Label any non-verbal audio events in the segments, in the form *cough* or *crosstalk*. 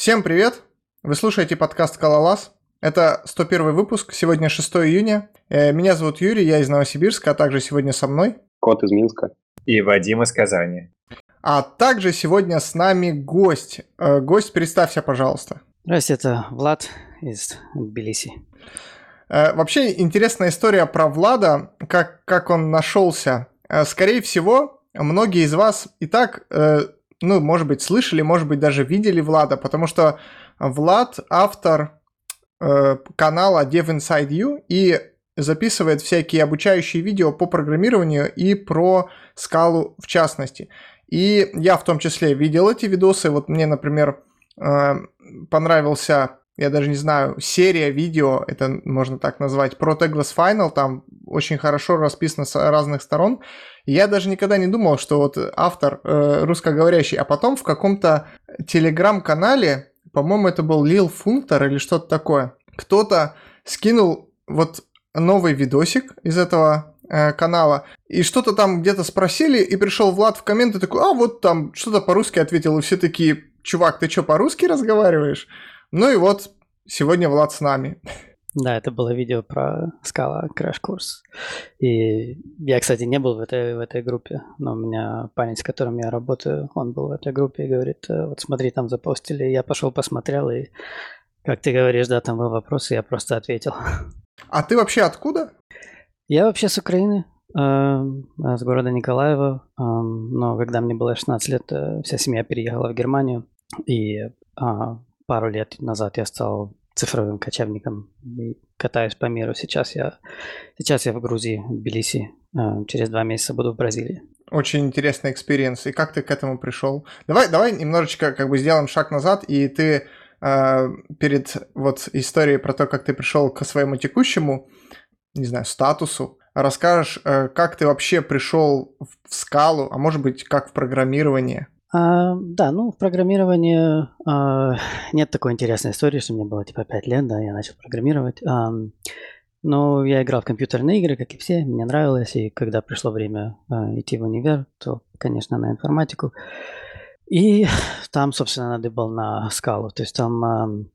Всем привет! Вы слушаете подкаст «Скалолаз». Это 101 выпуск, сегодня 6 июня. Э, Меня зовут Юрий, я из Новосибирска, а также сегодня со мной. Кот из Минска. И Вадим из Казани. А также сегодня с нами гость. Э, Гость, представься, пожалуйста. Здравствуйте, это Влад из Тбилиси. Э, Вообще интересная история про Влада, как, как он нашелся. Скорее всего, многие из вас и так, ну, может быть, слышали, может быть, даже видели Влада, потому что Влад автор э, канала Dev Inside You и записывает всякие обучающие видео по программированию и про скалу в частности. И я в том числе видел эти видосы. Вот мне, например, э, понравился, я даже не знаю, серия видео, это можно так назвать, про Teglas Final, там очень хорошо расписано с разных сторон. Я даже никогда не думал, что вот автор э, русскоговорящий, а потом в каком-то телеграм-канале, по-моему, это был Лил Функтор или что-то такое, кто-то скинул вот новый видосик из этого э, канала, и что-то там где-то спросили, и пришел Влад в комменты такой, а вот там что-то по-русски ответил, и все такие, чувак, ты что, по-русски разговариваешь? Ну и вот, сегодня Влад с нами. Да, это было видео про скала краш-курс. И я, кстати, не был в этой, в этой группе, но у меня парень, с которым я работаю, он был в этой группе и говорит, «Э, вот смотри, там запостили. Я пошел посмотрел, и как ты говоришь, да, там был вопрос, и я просто ответил. *laughs* А ты вообще откуда? Я вообще с Украины, эм, с города Николаева, эм, но когда мне было 16 лет, э, вся семья переехала в Германию, и а, пару лет назад я стал цифровым кочевником и катаюсь по миру. Сейчас я, сейчас я в Грузии, в Тбилиси. Э, Через два месяца буду в Бразилии. Очень интересный experience. И как ты к этому пришел? Давай, давай немножечко как бы сделаем шаг назад, и ты э, перед вот историей про то, как ты пришел к своему текущему, не знаю, статусу, расскажешь, э, как ты вообще пришел в Скалу, а может быть, как в программирование. А, да, ну, в программировании а, нет такой интересной истории, что мне было типа 5 лет, да, я начал программировать. Ам, но я играл в компьютерные игры, как и все, мне нравилось, и когда пришло время а, идти в универ, то, конечно, на информатику. И там, собственно, надо был на скалу, то есть там ам,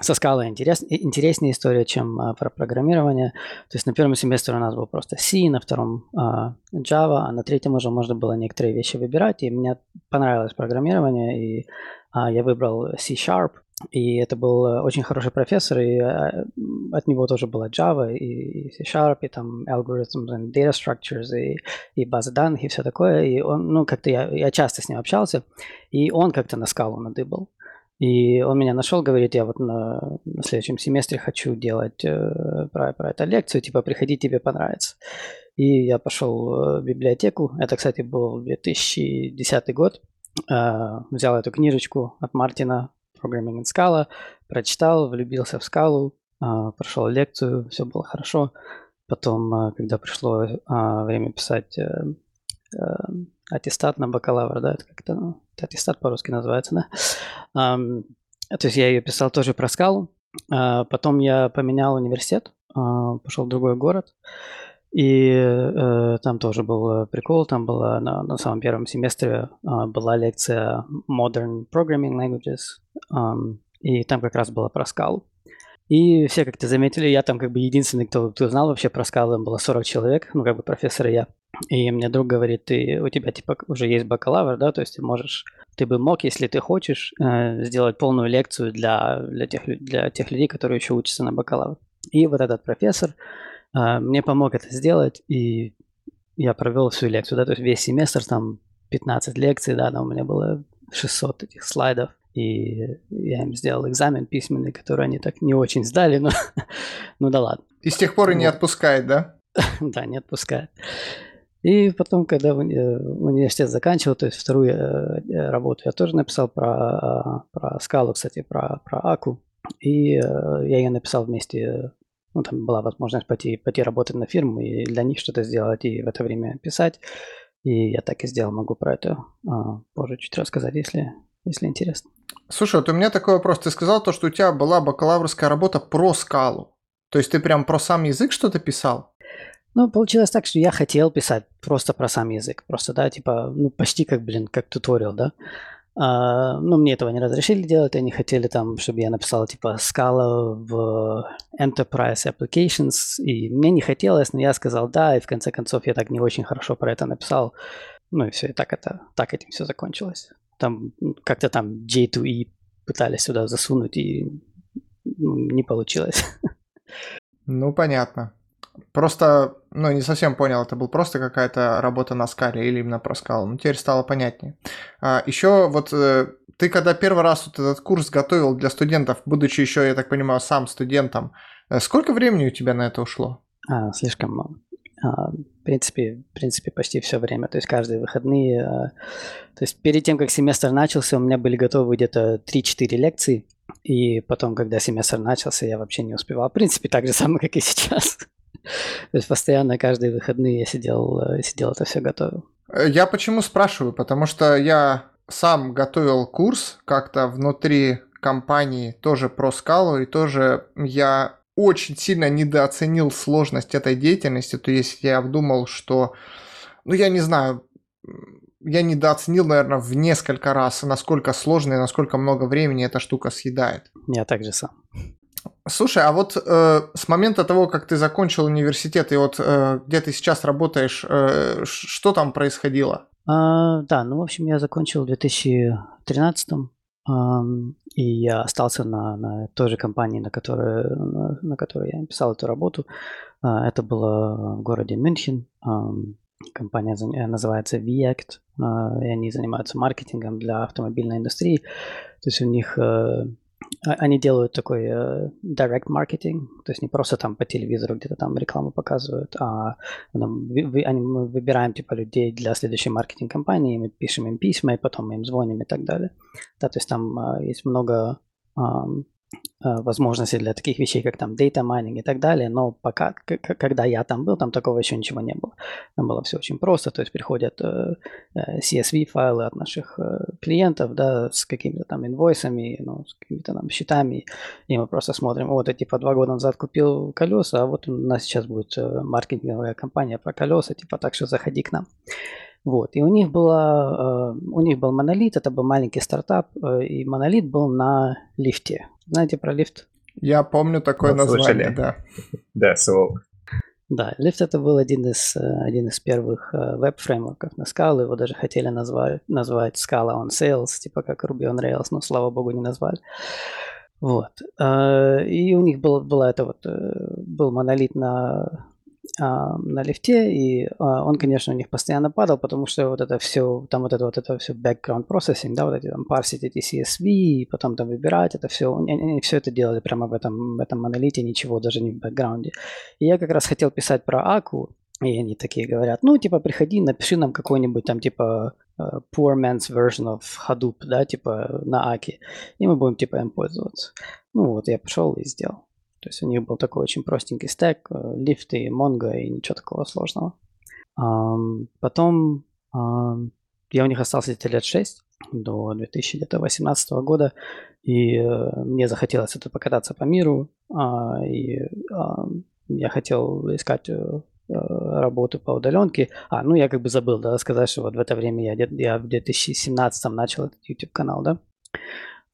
со скалой интерес, интереснее история, чем а, про программирование. То есть на первом семестре у нас был просто C, на втором а, Java, а на третьем уже можно было некоторые вещи выбирать. И мне понравилось программирование, и а, я выбрал C-Sharp. И это был э, очень хороший профессор, и м, от него тоже была Java, и, и C-Sharp, и там algorithms and data structures, и, и базы данных, и все такое. И он, ну, как-то я, я часто с ним общался, и он как-то на скалу надыбал. И он меня нашел, говорит, я вот на, на следующем семестре хочу делать э, про, про эту лекцию, типа, приходи, тебе понравится. И я пошел э, в библиотеку, это, кстати, был 2010 год, Э, взял эту книжечку от Мартина Programming in Scala, прочитал, влюбился в скалу, э, прошел лекцию, все было хорошо. Потом, э, когда пришло э, время писать э, э, аттестат на бакалавра, да, это как-то, ну, аттестат по-русски называется, да. Ам, то есть я ее писал тоже про скалу. А, Потом я поменял университет, а, пошел в другой город. И э, там тоже был э, прикол, там была на, на самом первом семестре а, была лекция Modern Programming Languages, ам, и там как раз было про скалу. И все как-то заметили, я там как бы единственный, кто, кто знал вообще про скалу, было 40 человек, ну как бы профессор и я. И мне друг говорит, ты, у тебя типа уже есть бакалавр, да, то есть ты можешь, ты бы мог, если ты хочешь, э, сделать полную лекцию для, для, тех, для тех людей, которые еще учатся на бакалавр. И вот этот профессор э, мне помог это сделать, и я провел всю лекцию, да, то есть весь семестр, там 15 лекций, да, там у меня было 600 этих слайдов, и я им сделал экзамен письменный, который они так не очень сдали, но *laughs* ну да ладно. И с тех пор и не отпускает, да? *laughs* Да, не отпускает. И потом, когда э, университет заканчивал, то есть вторую э, э, работу, я тоже написал про, про скалу, кстати, про, про Аку. И я ее написал вместе, ну, там была возможность пойти, пойти работать на фирму и для них что-то сделать, и в это время писать. И я так и сделал, могу про это позже чуть рассказать, если, если интересно. Слушай, вот у меня такой вопрос. Ты сказал то, что у тебя была бакалаврская работа про скалу. То есть ты прям про сам язык что-то писал? Ну, получилось так, что я хотел писать просто про сам язык. Просто, да, типа, ну, почти как, блин, как туториал, да. А, ну, мне этого не разрешили делать, они хотели там, чтобы я написал типа Scala в Enterprise Applications, и мне не хотелось, но я сказал да, и в конце концов я так не очень хорошо про это написал. Ну и все, и так это, так этим все закончилось. Там как-то там J2E пытались сюда засунуть, и ну, не получилось. *laughs* Ну, понятно. Просто, ну, не совсем понял, это был просто какая-то работа на скале или именно про скалу. Ну, теперь стало понятнее. А, еще вот э, ты когда первый раз вот этот курс готовил для студентов, будучи еще, я так понимаю, сам студентом, э, сколько времени у тебя на это ушло? А, слишком мало. А, в принципе, в принципе, почти все время. То есть каждые выходные. А, то есть перед тем, как семестр начался, у меня были готовы где-то 3-4 лекции. И потом, когда семестр начался, я вообще не успевал. В принципе, так же самое, как и сейчас. *laughs* То есть постоянно каждые выходные я сидел, э, сидел это все готовил. Я почему спрашиваю? Потому что я сам готовил курс как-то внутри компании тоже про скалу, и тоже я очень сильно недооценил сложность этой деятельности. То есть я думал, что, ну я не знаю, я недооценил, наверное, в несколько раз, насколько сложно и насколько много времени эта штука съедает. Я также сам. Слушай, а вот э, с момента того, как ты закончил университет и вот э, где ты сейчас работаешь, э, что там происходило? А, да, ну, в общем, я закончил в 2013 и я остался на, на той же компании, на которой, на, на которой я писал эту работу. А, это было в городе Мюнхен. Компания называется VACT, а, и они занимаются маркетингом для автомобильной индустрии. То есть у них э, они делают такой э, direct marketing, то есть не просто там по телевизору где-то там рекламу показывают, а нам, вы, они, мы выбираем типа людей для следующей маркетинг-компании, мы пишем им письма, и потом мы им звоним и так далее. Да, то есть там э, есть много Э, возможности для таких вещей, как там data mining и так далее, но пока, когда я там был, там такого еще ничего не было. Там было все очень просто, то есть приходят э, э, CSV-файлы от наших клиентов, да, с какими-то там инвойсами, ну, с какими-то там счетами, и мы просто смотрим, вот, я типа два года назад купил колеса, а вот у нас сейчас будет маркетинговая компания про колеса, типа, так что заходи к нам. Вот. И у них, была, у них был монолит, это был маленький стартап, и монолит был на лифте. Знаете про лифт? Я помню такое вот название, слышали. да. Да, слово. Да, лифт это был один из, э, один из первых э, веб-фреймворков на Scala. Его даже хотели назвать, назвать Scala on Sales, типа как Ruby on Rails, но, слава богу, не назвали. Вот. Э, и у них был, была это вот, был монолит на на лифте, и а, он, конечно, у них постоянно падал, потому что вот это все, там вот это вот это все background processing, да, вот эти там парсить эти CSV, и потом там выбирать это все, они, они все это делали прямо в этом, в этом монолите, ничего даже не в бэкграунде. И я как раз хотел писать про Аку, и они такие говорят, ну, типа, приходи, напиши нам какой-нибудь там, типа, uh, poor man's version of Hadoop, да, типа, на Аки, и мы будем, типа, им пользоваться. Ну, вот я пошел и сделал. То есть у них был такой очень простенький стек, э, лифты, Mongo и ничего такого сложного. Потом я у них остался где-то лет 6 до 2018 года, и э, мне захотелось это покататься по миру, а, и я хотел искать э, работу по удаленке. А, ну я как бы забыл, да, сказать, что вот в это время я, я в 2017 начал этот YouTube канал, да.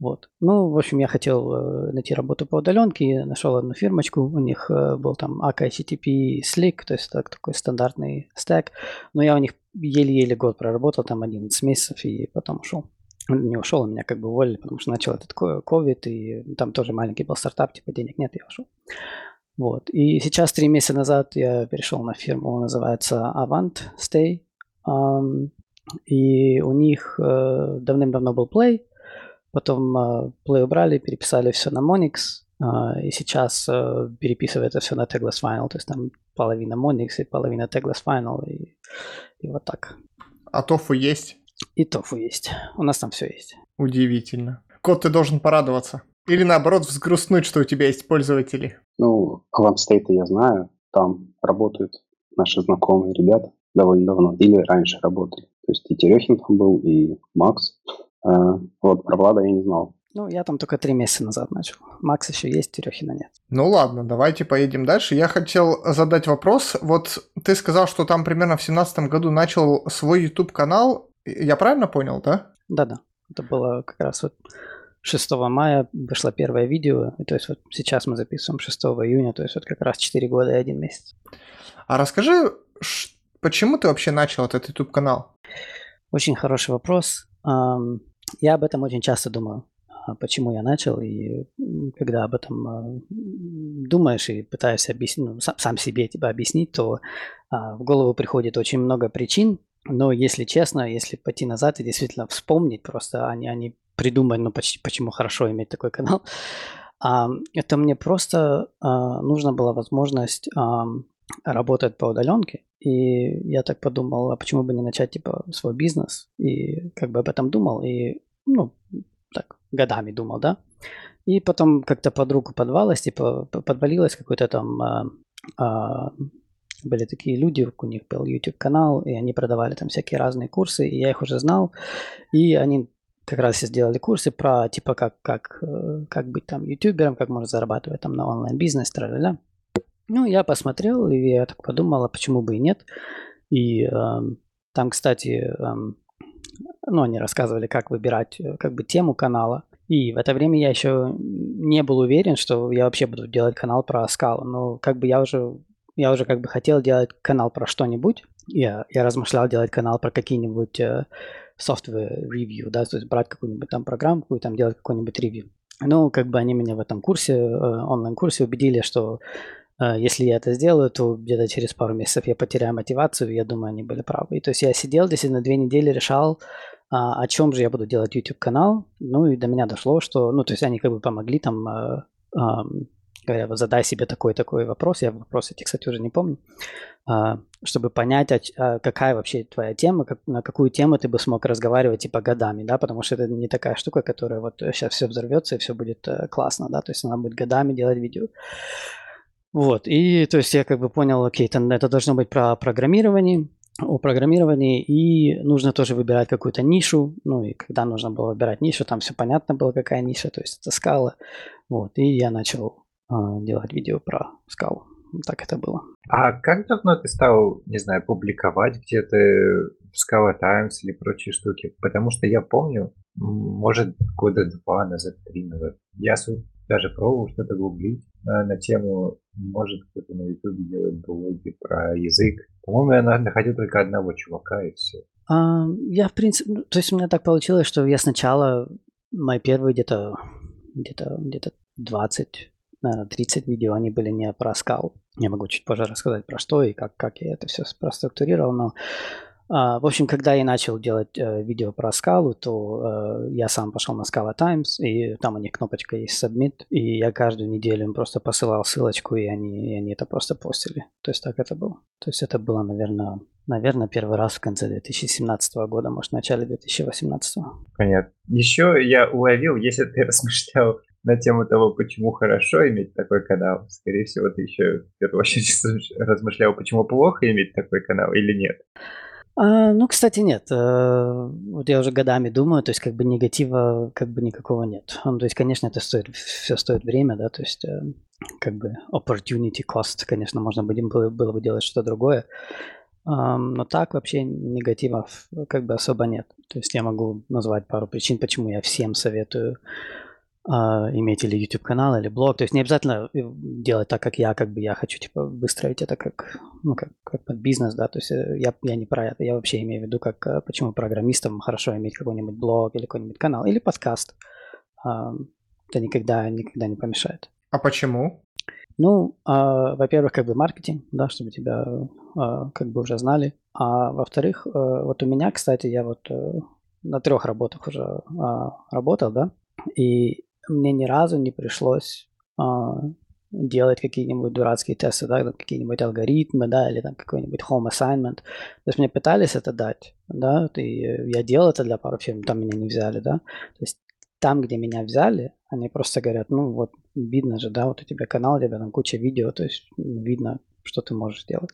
Вот. Ну, в общем, я хотел э, найти работу по удаленке, нашел одну фирмочку, у них э, был там AK, HTTP, Slick, то есть так, такой стандартный стек, но я у них еле-еле год проработал, там 11 месяцев, и потом ушел. Не ушел, меня как бы уволили, потому что начал этот COVID, и там тоже маленький был стартап, типа денег нет, я ушел. Вот. И сейчас, три месяца назад, я перешел на фирму, называется Avant Stay, um, и у них uh, давным-давно был Play, Потом uh, Play убрали, переписали все на Monix, uh, и сейчас uh, переписывает это все на Tagless Final. То есть там половина Monix и половина Tagless Final, и, и вот так. А тофу есть? И тофу есть. У нас там все есть. Удивительно. Код, ты должен порадоваться. Или наоборот взгрустнуть, что у тебя есть пользователи. Ну, Avant State я знаю. Там работают наши знакомые ребята довольно давно. Или раньше работали. То есть и Терехин там был, и Макс. А, вот, про Влада я не знал. Ну, я там только три месяца назад начал. Макс еще есть, Терехина нет. Ну ладно, давайте поедем дальше. Я хотел задать вопрос. Вот ты сказал, что там примерно в семнадцатом году начал свой YouTube канал. Я правильно понял, да? Да-да. Это было как раз вот 6 мая вышло первое видео, и то есть вот сейчас мы записываем 6 июня, то есть вот как раз 4 года и 1 месяц. А расскажи, почему ты вообще начал этот YouTube-канал? Очень хороший вопрос. Я об этом очень часто думаю, а, почему я начал, и когда об этом а, думаешь и пытаешься объяснить, ну, сам себе тебя объяснить, то а, в голову приходит очень много причин, но если честно, если пойти назад и действительно вспомнить, просто они, они придумать, ну, почти, почему хорошо иметь такой канал, это мне просто нужна была возможность работать по удаленке, и я так подумал, а почему бы не начать, типа, свой бизнес? И как бы об этом думал, и, ну, так, годами думал, да? И потом как-то под руку подвалось, типа, подвалилось какой-то там... А, а, были такие люди, у них был YouTube-канал, и они продавали там всякие разные курсы, и я их уже знал, и они как раз сделали курсы про, типа, как, как, э, как быть там ютубером, как можно зарабатывать там на онлайн-бизнес, тра-ля-ля. Ну, я посмотрел, и я так подумал, а почему бы и нет. И э, там, кстати, э, ну, они рассказывали, как выбирать э, как бы тему канала. И в это время я еще не был уверен, что я вообще буду делать канал про скалу. Но как бы я уже, я уже как бы хотел делать канал про что-нибудь. Я, я размышлял делать канал про какие-нибудь э, software review, да, то есть брать какую-нибудь там программку и там делать какой-нибудь ревью. Ну, как бы они меня в этом курсе, э, онлайн-курсе убедили, что если я это сделаю, то где-то через пару месяцев я потеряю мотивацию, и я думаю, они были правы. И то есть я сидел действительно две недели, решал, а, о чем же я буду делать YouTube-канал. Ну и до меня дошло, что, ну то есть они как бы помогли там, а, а, говоря, задай себе такой-такой вопрос, я вопрос эти, кстати, уже не помню, а, чтобы понять, а, а, какая вообще твоя тема, как, на какую тему ты бы смог разговаривать типа годами, да, потому что это не такая штука, которая вот сейчас все взорвется и все будет э, классно, да, то есть она будет годами делать видео. Вот, и то есть я как бы понял, окей, там, это должно быть про программирование, о программировании, и нужно тоже выбирать какую-то нишу, ну и когда нужно было выбирать нишу, там все понятно было, какая ниша, то есть это скала, вот, и я начал э, делать видео про скалу. Так это было. А как давно ты стал, не знаю, публиковать где-то в Scala Times или прочие штуки? Потому что я помню, может, года два назад, три назад, я даже пробовал что-то гуглить э, на тему, может кто-то на ютубе делает блоги про язык. По-моему, я находил только одного чувака и все. А, я, в принципе, ну, то есть у меня так получилось, что я сначала, мои первые где-то где-то где-то 20, наверное, 30 видео, они были не про скал. Я могу чуть позже рассказать про что и как, как я это все проструктурировал, но в общем, когда я начал делать э, видео про скалу, то э, я сам пошел на Scala Times, и там у них кнопочка есть Submit, и я каждую неделю им просто посылал ссылочку, и они, и они это просто постили. То есть так это было. То есть это было, наверное, наверное, первый раз в конце 2017 года, может, в начале 2018. Понятно. Еще я уловил, если ты *laughs* размышлял на тему того, почему хорошо иметь такой канал. Скорее всего, ты еще в первую очередь *laughs* размышлял, почему плохо иметь такой канал или нет. А, ну, кстати, нет. Э, вот я уже годами думаю, то есть как бы негатива как бы никакого нет. Ну, то есть, конечно, это стоит, все стоит время, да, то есть э, как бы opportunity cost, конечно, можно было, было бы делать что-то другое. Но так вообще негатива как бы особо нет. То есть я могу назвать пару причин, почему я всем советую а, иметь или YouTube канал, или блог. То есть не обязательно э, делать так, как я, как бы я хочу, типа, выстроить это как, ну, как, как под бизнес, да. То есть э, я, я не про это, я вообще имею в виду, как э, почему программистам хорошо иметь какой-нибудь блог или какой-нибудь канал, или подкаст. А, это никогда, никогда не помешает. А почему? Ну, а, во-первых, как бы маркетинг, да, чтобы тебя а, как бы уже знали. А во-вторых, а, вот у меня, кстати, я вот а, на трех работах уже а, работал, да, и мне ни разу не пришлось а, делать какие-нибудь дурацкие тесты, да, какие-нибудь алгоритмы, да, или там какой-нибудь home assignment. То есть мне пытались это дать, да, и я делал это для пару фирм, там меня не взяли, да. То есть там, где меня взяли, они просто говорят, ну вот видно же, да, вот у тебя канал, у тебя там куча видео, то есть видно, что ты можешь делать.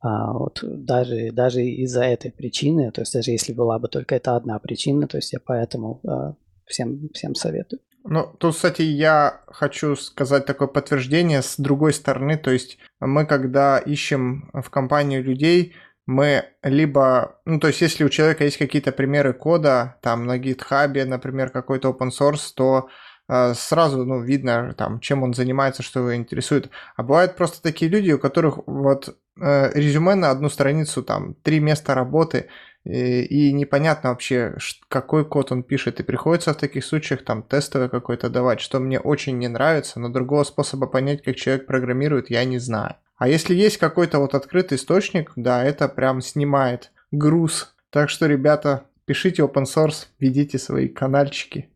А, вот даже, даже из-за этой причины, то есть даже если была бы только эта одна причина, то есть я поэтому а, всем, всем советую. Ну, тут, кстати, я хочу сказать такое подтверждение с другой стороны. То есть мы, когда ищем в компанию людей, мы либо, ну, то есть, если у человека есть какие-то примеры кода, там, на GitHub, например, какой-то open source, то э, сразу, ну, видно, там, чем он занимается, что его интересует. А бывают просто такие люди, у которых вот э, резюме на одну страницу, там, три места работы, и, и непонятно вообще, какой код он пишет, и приходится в таких случаях там тестовый какой-то давать, что мне очень не нравится, но другого способа понять, как человек программирует, я не знаю. А если есть какой-то вот открытый источник, да, это прям снимает груз. Так что, ребята, пишите open source, ведите свои каналчики.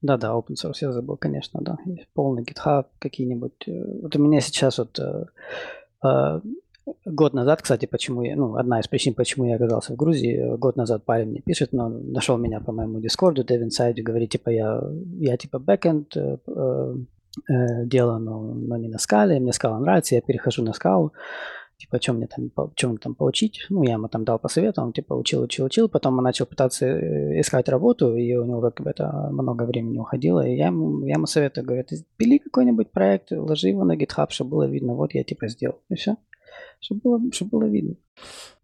Да-да, open source я забыл, конечно, да. Полный GitHub какие-нибудь. Э, вот у меня сейчас вот э, э, год назад, кстати, почему я, ну, одна из причин, почему я оказался в Грузии, год назад парень мне пишет, но нашел меня по моему дискорду, DevInside, говорит, типа, я, я типа бэкэнд, э, дело, но, но не на скале. Мне скала нравится, я перехожу на скалу. Типа, что мне там, мне там поучить? Ну, я ему там дал по он типа учил, учил, учил. Потом он начал пытаться э, искать работу, и у него как бы это много времени уходило. И я ему, я ему советую, говорю, ты пили какой-нибудь проект, ложи его на GitHub, чтобы было видно. Вот я типа сделал. И все. Чтобы было, чтобы было видно.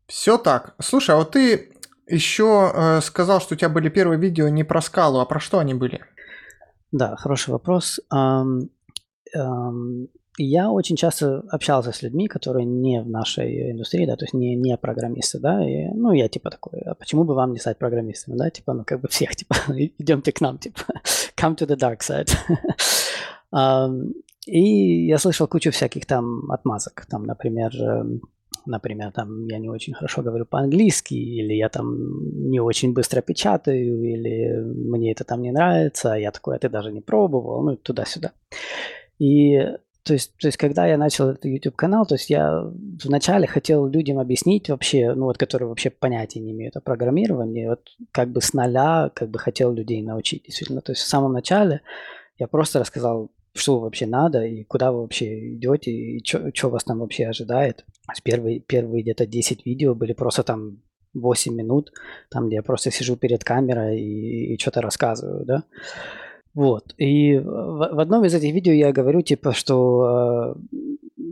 Все так. Слушай, а вот ты еще э, сказал, что у тебя были первые видео не про скалу, а про что они были? Да, хороший вопрос. Ам, ам, я очень часто общался с людьми, которые не в нашей индустрии, да, то есть не, не программисты, да, и, ну, я типа такой, а почему бы вам не стать программистом, да, типа, ну, как бы всех, *laughs* типа, идемте к нам, типа, *laughs* come to the dark side. *laughs* um, и я слышал кучу всяких там отмазок, там, например, например, там я не очень хорошо говорю по-английски, или я там не очень быстро печатаю, или мне это там не нравится, а я такой, а ты даже не пробовал, ну туда-сюда. И то есть, то есть, когда я начал этот YouTube канал, то есть я вначале хотел людям объяснить вообще, ну вот, которые вообще понятия не имеют о программировании, вот как бы с нуля, как бы хотел людей научить, действительно. То есть в самом начале я просто рассказал что вообще надо, и куда вы вообще идете, и что вас там вообще ожидает. Первые, первые где-то 10 видео были просто там 8 минут, там, где я просто сижу перед камерой и, и что-то рассказываю, да. Вот. И в, в одном из этих видео я говорю, типа, что э,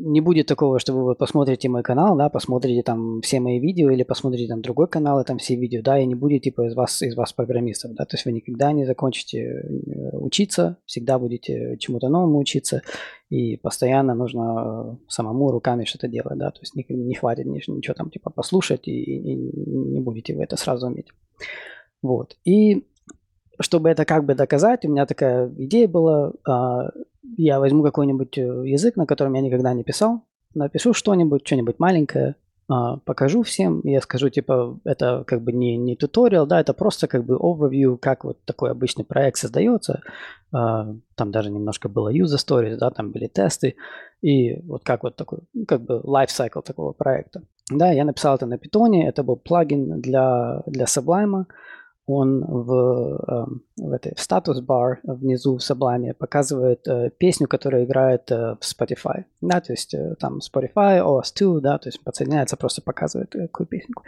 не будет такого, что вы вот посмотрите мой канал, да, посмотрите там все мои видео или посмотрите там другой канал и там все видео, да, и не будет типа из вас, из вас программистов, да, то есть вы никогда не закончите э, учиться, всегда будете чему-то новому учиться, и постоянно нужно самому руками что-то делать, да, то есть не, не хватит ничего там типа послушать и, и не будете вы это сразу уметь. Вот. И чтобы это как бы доказать, у меня такая идея была, а, я возьму какой-нибудь э, язык, на котором я никогда не писал, напишу что-нибудь, что-нибудь маленькое, а, покажу всем, я скажу, типа, это как бы не, не туториал, да, это просто как бы overview, как вот такой обычный проект создается. А, там даже немножко было user stories, да, там были тесты, и вот как вот такой, ну, как бы life cycle такого проекта. Да, я написал это на питоне, это был плагин для, для Sublime, он в, эм, в этой в статус-бар внизу в Sublime показывает э, песню, которая играет э, в Spotify. Да, то есть э, там Spotify, OS2, да, то есть подсоединяется, просто показывает какую песенку.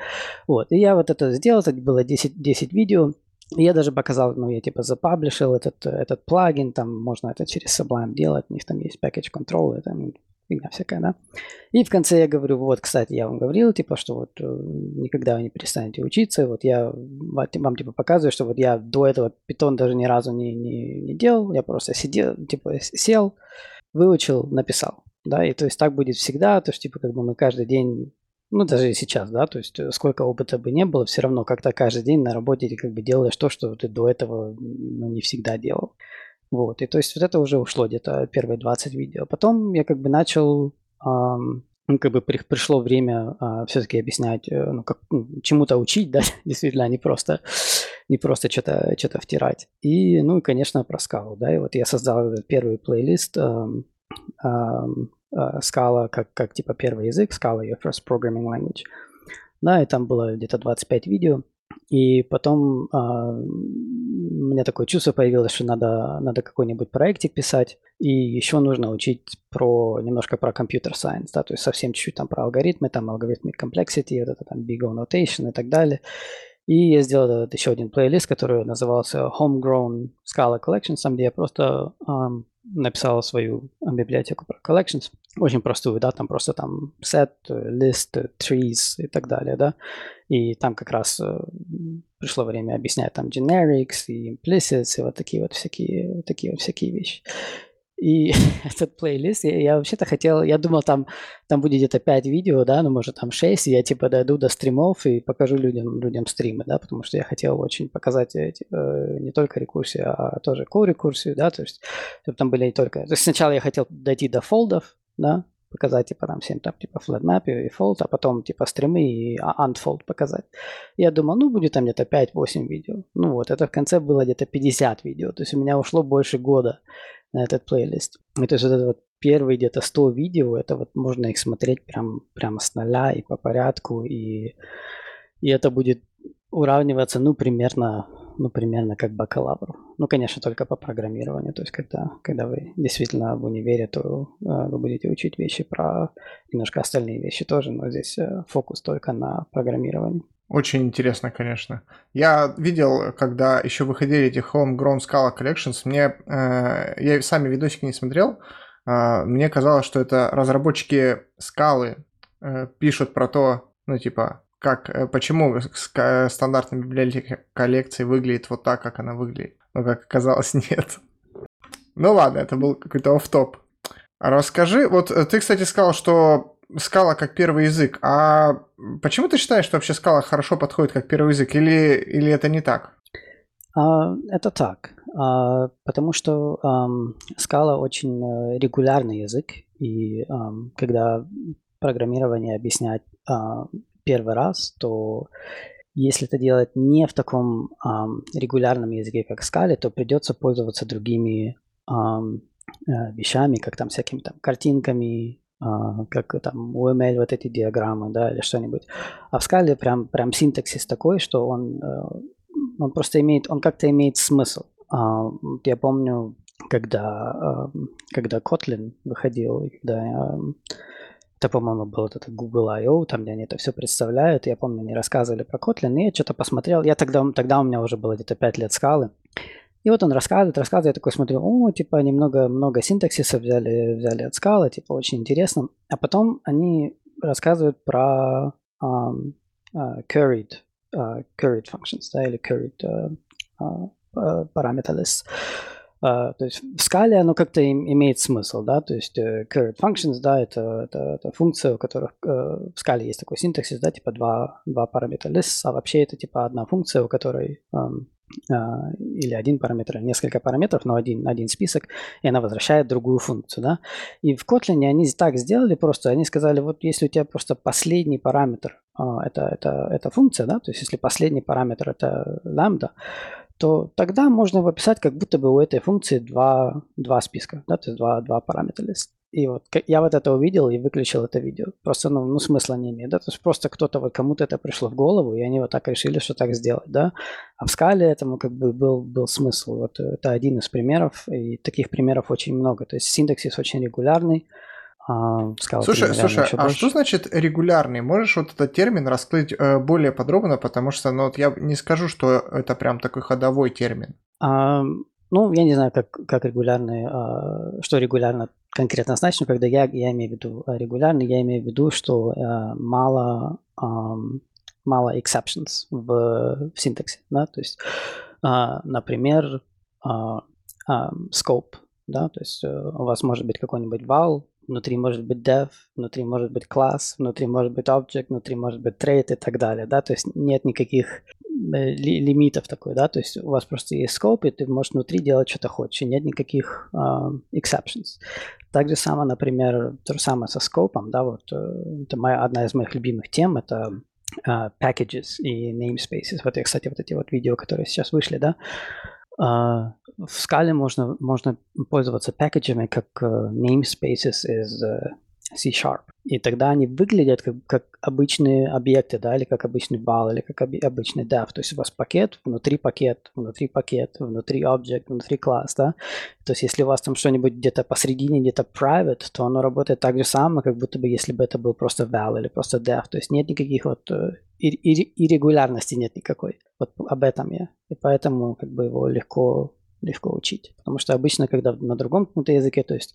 Вот, и я вот это сделал, это было 10, 10 видео, я даже показал, ну, я типа запаблишил этот, этот плагин, там можно это через Sublime делать, у них там есть package control, это фигня всякая, да. И в конце я говорю, вот, кстати, я вам говорил, типа, что вот э, никогда вы не перестанете учиться, вот я вам, типа, показываю, что вот я до этого питон даже ни разу не, не, не делал, я просто сидел, типа, сел, выучил, написал, да, и то есть так будет всегда, то есть, типа, как бы мы каждый день ну, даже и сейчас, да, то есть э, сколько опыта бы не было, все равно как-то каждый день на работе ты как бы делаешь то, что ты до этого ну, не всегда делал. Вот, и то есть вот это уже ушло где-то первые 20 видео. Потом я как бы начал, эм, ну, как бы при, пришло время э, все-таки объяснять, э, ну, как, ну, чему-то учить, *laughs* да, действительно, а не просто, не просто что-то, что-то втирать. И, ну, и, конечно, про скалу, да, и вот я создал первый плейлист, эм, эм, э, Scala как, как типа первый язык, Scala your first programming language. Да, и там было где-то 25 видео. И потом а, у меня такое чувство появилось, что надо, надо какой-нибудь проектик писать. И еще нужно учить про немножко про компьютер science, да, то есть совсем чуть-чуть там про алгоритмы, там algorithmic complexity, вот это там big O notation и так далее. И я сделал этот еще один плейлист, который назывался Homegrown Scala Collections, там где я просто um, написал свою библиотеку про collections. очень простую, да, там просто там set, list, trees и так далее, да. И там как раз э, пришло время объяснять там generics и implicits и вот такие вот всякие, такие вот всякие вещи. И *laughs* этот плейлист, я, я вообще-то хотел, я думал, там, там будет где-то 5 видео, да, ну, может, там 6, и я, типа, дойду до стримов и покажу людям, людям стримы, да, потому что я хотел очень показать эти, э, не только рекурсию, а тоже ко-рекурсию, да, то есть, чтобы там были не только... То есть сначала я хотел дойти до фолдов, да, показать, типа, там всем там, типа, flat map и fold, а потом, типа, стримы и unfold показать. Я думал, ну, будет там где-то 5-8 видео. Ну, вот, это в конце было где-то 50 видео, то есть у меня ушло больше года на этот плейлист. И то есть вот это вот первые где-то 100 видео, это вот можно их смотреть прям, прямо с нуля и по порядку, и, и это будет уравниваться, ну, примерно, ну, примерно как бакалавру. Ну, конечно, только по программированию. То есть, когда, когда вы действительно в универе, то э, вы будете учить вещи про немножко остальные вещи тоже, но здесь э, фокус только на программировании. Очень интересно, конечно. Я видел, когда еще выходили эти Homegrown Scala Collections, мне, э, я сами видосики не смотрел, э, мне казалось, что это разработчики скалы э, пишут про то, ну, типа, как, э, почему стандартная библиотека коллекции выглядит вот так, как она выглядит. Но, как оказалось, *laughs* нет. Ну ладно, это был какой-то оф-топ. Расскажи, вот э, ты, кстати, сказал, что скала как первый язык. А почему ты считаешь, что вообще скала хорошо подходит как первый язык? Или, или это не так? А, это так. А, потому что скала очень э, регулярный язык. И когда программирование объяснять а, первый раз, то если это делать не в таком регулярном языке, как скале, то придется пользоваться другими э, вещами, как там всякими там картинками, как там UML вот эти диаграммы, да, или что-нибудь. А в скале прям, прям синтаксис такой, что он, э, он просто имеет, он как-то имеет смысл. А, я помню, когда, когда Kotlin выходил, когда это, по-моему, был вот этот Google I.O., там, где они это все представляют. Я помню, они рассказывали про Kotlin, и я что-то посмотрел. Я тогда, тогда у меня уже было где-то 5 лет скалы. И вот он рассказывает, рассказывает, я такой смотрю, о, типа, они много, синтаксиса взяли, взяли от скалы, типа, очень интересно. А потом они рассказывают про um, uh, curried, uh, curried functions, да, или curried uh, uh, parameter lists. Uh, то есть в скале оно как-то им, имеет смысл, да, то есть uh, curried functions, да, это, это, это функция, у которых uh, в скале есть такой синтаксис, да, типа два, два параметра lists, а вообще это типа одна функция, у которой um, или один параметр, несколько параметров, но один, один список, и она возвращает другую функцию. Да? И в Kotlin они так сделали просто, они сказали, вот если у тебя просто последний параметр, а, это, это, это функция, да, то есть если последний параметр это лямбда, то тогда можно описать, как будто бы у этой функции два, два списка, да, то есть два, два параметра лист. И вот я вот это увидел и выключил это видео. Просто, ну, ну смысла не имеет, да, то есть просто кто-то, вот кому-то это пришло в голову, и они вот так решили, что так сделать, да. А в скале этому как бы был, был смысл. Вот это один из примеров, и таких примеров очень много. То есть синтаксис очень регулярный, а, слушай, слушай, а больше. что значит регулярный? Можешь вот этот термин раскрыть э, более подробно, потому что, ну, вот я не скажу, что это прям такой ходовой термин. А, ну, я не знаю, как, как регулярный, а, что регулярно конкретно значит, но когда я, я имею в виду а, регулярный, я имею в виду, что а, мало, а, мало exceptions в, в синтаксе, да, то есть, а, например, а, а, scope, да, то есть э, у вас может быть какой-нибудь val, внутри может быть dev, внутри может быть класс, внутри может быть object, внутри может быть trait и так далее, да, то есть нет никаких э, ли, лимитов такой, да, то есть у вас просто есть scope, и ты можешь внутри делать что-то хочешь, и нет никаких uh, exceptions. Так же самое, например, то же самое со скопом, да, вот э, это моя, одна из моих любимых тем, это uh, packages и namespaces. Вот я, кстати, вот эти вот видео, которые сейчас вышли, да, в скале можно, можно пользоваться пакетами как namespaces из uh, C-Sharp. И тогда они выглядят как, как обычные объекты, да, или как обычный бал, или как оби- обычный dev. То есть у вас пакет, внутри пакет, внутри пакет, внутри объект, внутри класс, да. То есть если у вас там что-нибудь где-то посередине, где-то private, то оно работает так же самое, как будто бы если бы это был просто val или просто dev. То есть нет никаких вот э, и, и, и регулярности нет никакой. Вот об этом я. И поэтому как бы его легко легко учить. Потому что обычно, когда на другом каком-то языке, то есть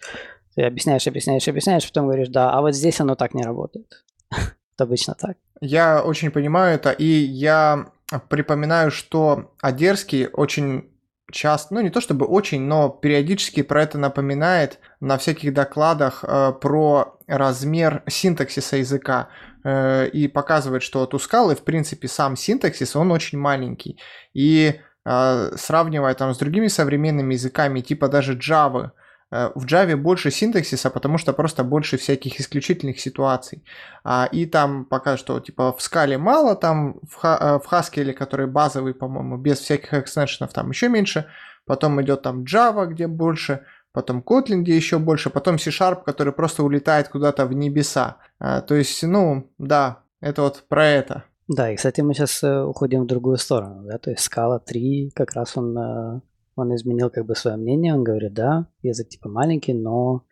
Ты объясняешь, объясняешь, объясняешь, потом говоришь, да, а вот здесь оно так не работает. *laughs* Это обычно так. Я очень понимаю это, и я припоминаю, что Одерский очень часто, ну не то чтобы очень, но периодически про это напоминает на всяких докладах э, про размер синтаксиса языка э, и показывает, что вот у скалы, в принципе, сам синтаксис, он очень маленький. И э, сравнивая там с другими современными языками, типа даже Java, в Java больше синтаксиса, потому что просто больше всяких исключительных ситуаций. А, и там пока что, типа, в скале мало, там в, э, в Haskell, который базовый, по-моему, без всяких экстеншенов, там еще меньше. Потом идет там Java, где больше, потом Kotlin, где еще больше, потом C-Sharp, который просто улетает куда-то в небеса. А, то есть, ну, да, это вот про это. Да, и, кстати, мы сейчас э, уходим в другую сторону, да, то есть скала 3, как раз он он изменил как бы свое мнение, он говорит, да, язык типа маленький, но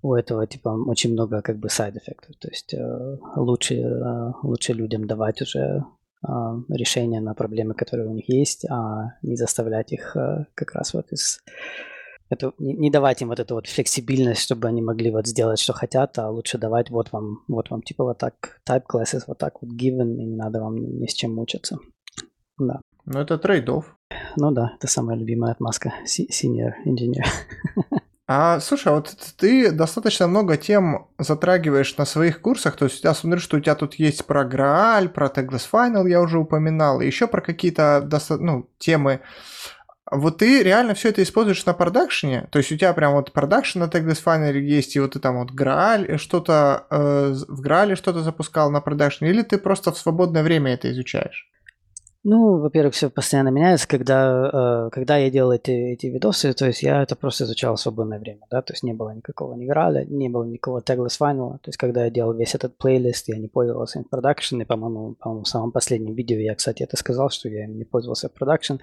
у этого типа очень много как бы сайд-эффектов, то есть э, лучше, э, лучше людям давать уже э, решения на проблемы, которые у них есть, а не заставлять их э, как раз вот из это, не, не давать им вот эту вот флексибильность, чтобы они могли вот сделать, что хотят, а лучше давать вот вам, вот вам типа вот так type classes, вот так вот given, и не надо вам ни с чем мучиться. Да. Ну, это трейдов. Ну да, это самая любимая отмазка. Senior *laughs* engineer. А, слушай, а вот ты достаточно много тем затрагиваешь на своих курсах, то есть я смотрю, что у тебя тут есть про Грааль, про Tagless Final я уже упоминал, и еще про какие-то ну, темы. Вот ты реально все это используешь на продакшене? То есть у тебя прям вот продакшн на Tagless Final есть, и вот ты там вот Грааль что-то, э, в Граале что-то запускал на продакшене, или ты просто в свободное время это изучаешь? Ну, во-первых, все постоянно меняется, когда, э, когда я делал эти, эти видосы, то есть я это просто изучал в свободное время, да, то есть не было никакого ни граля, не было никакого tagless final, то есть когда я делал весь этот плейлист, я не пользовался им продакшн, и, по-моему, по-моему, в самом последнем видео я, кстати, это сказал, что я им не пользовался в продакшн,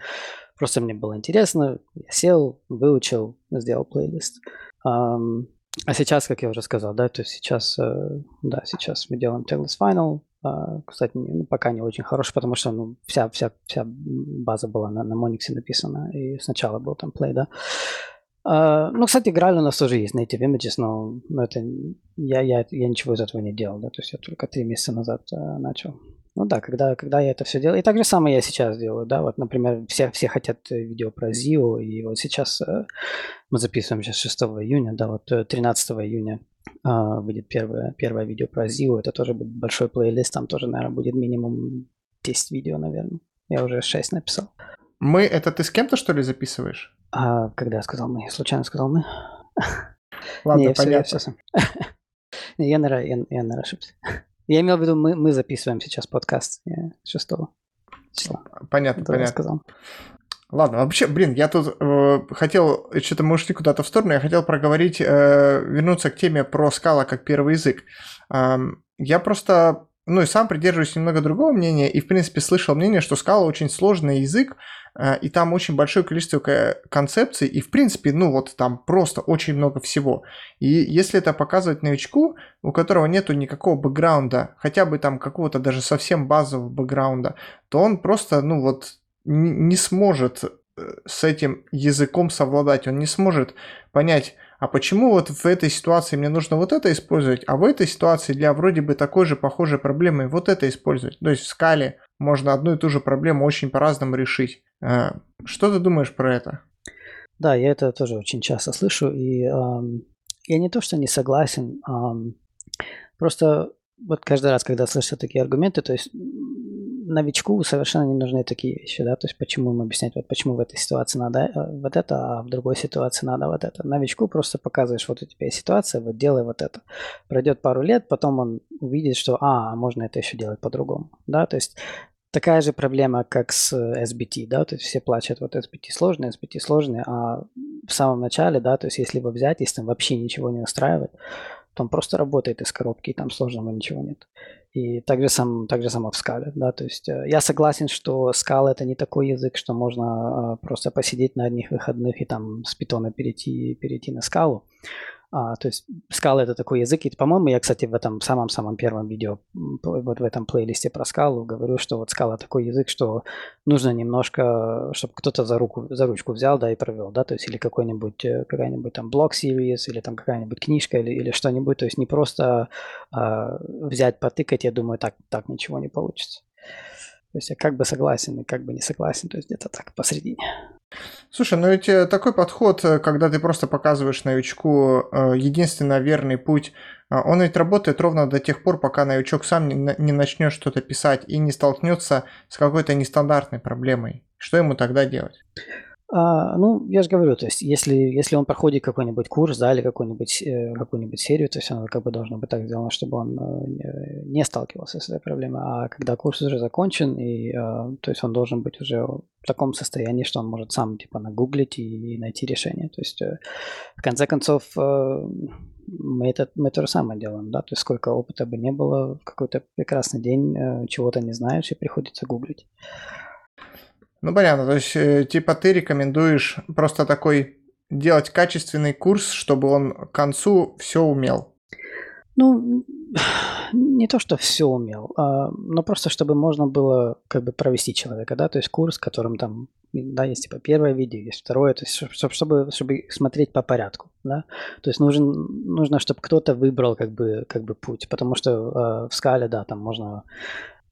просто мне было интересно, я сел, выучил, сделал плейлист. Um, а сейчас, как я уже сказал, да, то есть сейчас, э, да, сейчас мы делаем tagless final, а, кстати, ну, пока не очень хороший, потому что ну, вся, вся, вся база была на, на Monix написана, и сначала был там Play, да. Uh, ну, кстати, Граль у нас тоже есть Native Images, но, но это я, я, я ничего из этого не делал, да, то есть я только три месяца назад uh, начал. Ну да, когда, когда я это все делаю. И так же самое я сейчас делаю, да, вот, например, все, все хотят видео про ZIO, и вот сейчас uh, мы записываем сейчас 6 июня, да, вот 13 июня а, выйдет первое, первое видео про Зиу. Это тоже будет большой плейлист. Там тоже, наверное, будет минимум 10 видео, наверное. Я уже 6 написал. Мы, это ты с кем-то, что ли, записываешь? А, когда я сказал мы? Я случайно сказал мы? *laughs* Ладно, Не, понятно. Все, *laughs* я, все я, наверное, я, я, наверное, ошибся. *laughs* Я имел в виду, мы, мы записываем сейчас подкаст 6 числа. Понятно, понятно. сказал. Ладно, вообще, блин, я тут э, хотел, что-то мы ушли куда-то в сторону, я хотел проговорить, э, вернуться к теме про скала как первый язык. Э, я просто, ну и сам придерживаюсь немного другого мнения, и в принципе слышал мнение, что скала очень сложный язык, э, и там очень большое количество концепций, и в принципе, ну вот там просто очень много всего. И если это показывать новичку, у которого нету никакого бэкграунда, хотя бы там какого-то даже совсем базового бэкграунда, то он просто, ну вот, не сможет э, с этим языком совладать, он не сможет понять, а почему вот в этой ситуации мне нужно вот это использовать, а в этой ситуации для вроде бы такой же похожей проблемы вот это использовать. То есть в скале можно одну и ту же проблему очень по-разному решить. Э, что ты думаешь про это? Да, я это тоже очень часто слышу, и эм, я не то, что не согласен, эм, просто вот каждый раз, когда слышу такие аргументы, то есть новичку совершенно не нужны такие вещи, да, то есть почему им объяснять, вот почему в этой ситуации надо э, вот это, а в другой ситуации надо вот это. Новичку просто показываешь, вот у тебя есть ситуация, вот делай вот это. Пройдет пару лет, потом он увидит, что, а, можно это еще делать по-другому, да, то есть такая же проблема, как с SBT, да, то есть все плачут, вот SBT сложный, SBT сложный, а в самом начале, да, то есть если его взять, если там вообще ничего не устраивает, он просто работает из коробки, и там сложного ничего нет. И так же, сам, так же в скале, да, то есть э, я согласен, что скала это не такой язык, что можно э, просто посидеть на одних выходных и там с питона перейти, перейти на скалу. А, то есть скала это такой язык. И, по-моему, я, кстати, в этом самом-самом первом видео, вот в этом плейлисте про скалу говорю, что вот скала такой язык, что нужно немножко, чтобы кто-то за руку, за ручку взял, да, и провел, да, то есть или какой-нибудь, э, какая-нибудь там блок series, или там какая-нибудь книжка, или, или что-нибудь, то есть не просто а, взять, потыкать, я думаю, так, так ничего не получится. То есть я как бы согласен и как бы не согласен, то есть где-то так посредине. Слушай, ну ведь э, такой подход, э, когда ты просто показываешь новичку э, единственно верный путь, он ведь работает ровно до тех пор, пока новичок сам не начнет что-то писать и не столкнется с какой-то нестандартной проблемой. Что ему тогда делать? А, ну, я же говорю, то есть, если, если он проходит какой-нибудь курс, да, или какую-нибудь, э, какую-нибудь серию, то есть оно как бы должно быть так сделано, чтобы он э, не сталкивался с этой проблемой. А когда курс уже закончен, и, э, то есть он должен быть уже в таком состоянии, что он может сам типа нагуглить и, и найти решение. То есть, э, в конце концов, э, мы это, мы то же самое делаем, да, то есть сколько опыта бы не было, в какой-то прекрасный день э, чего-то не знаешь и приходится гуглить. Ну, понятно. То есть, э, типа, ты рекомендуешь просто такой делать качественный курс, чтобы он к концу все умел. Ну, не то, что все умел, а, но просто чтобы можно было как бы провести человека, да, то есть курс, которым там, да, есть типа первое видео, есть второе, то есть чтобы, чтобы, чтобы смотреть по порядку, да, то есть нужен, нужно, чтобы кто-то выбрал как бы, как бы путь, потому что э, в скале, да, там можно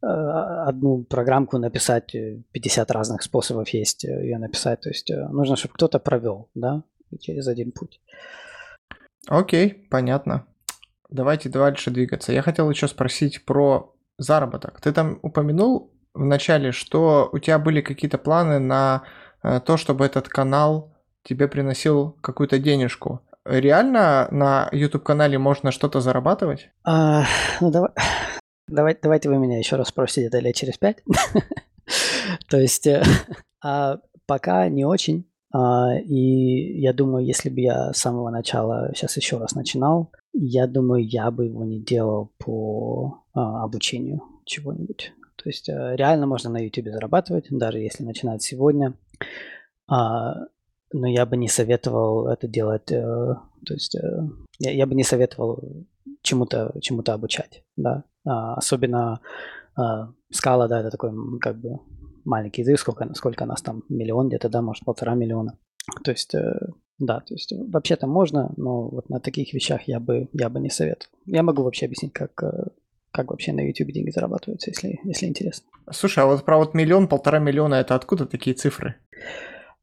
одну программку написать, 50 э, разных способов есть э, ее написать. То есть нужно, чтобы кто-то провел, да, через один путь. Окей, понятно. Давайте дальше двигаться. Я хотел еще спросить про заработок. Ты там упомянул в начале, что у тебя были какие-то планы на то, чтобы этот канал тебе приносил какую-то денежку. Реально на YouTube-канале можно что-то зарабатывать? А, ну, давай, Давай, давайте вы меня еще раз спросите это лет через пять. *laughs* То есть э, *laughs* а пока не очень. А, и я думаю, если бы я с самого начала сейчас еще раз начинал, я думаю, я бы его не делал по а, обучению чего-нибудь. То есть э, реально можно на YouTube зарабатывать, даже если начинать сегодня. Но я бы не советовал это делать. Э, то есть я бы не советовал чему-то чему обучать, да. А, особенно а, скала, да, это такой как бы маленький язык, сколько, сколько нас там, миллион где-то, да, может полтора миллиона. То есть, э, да, то есть вообще-то можно, но вот на таких вещах я бы, я бы не советовал. Я могу вообще объяснить, как, э, как вообще на YouTube деньги зарабатываются, если, если интересно. Слушай, а вот про вот миллион, полтора миллиона, это откуда такие цифры?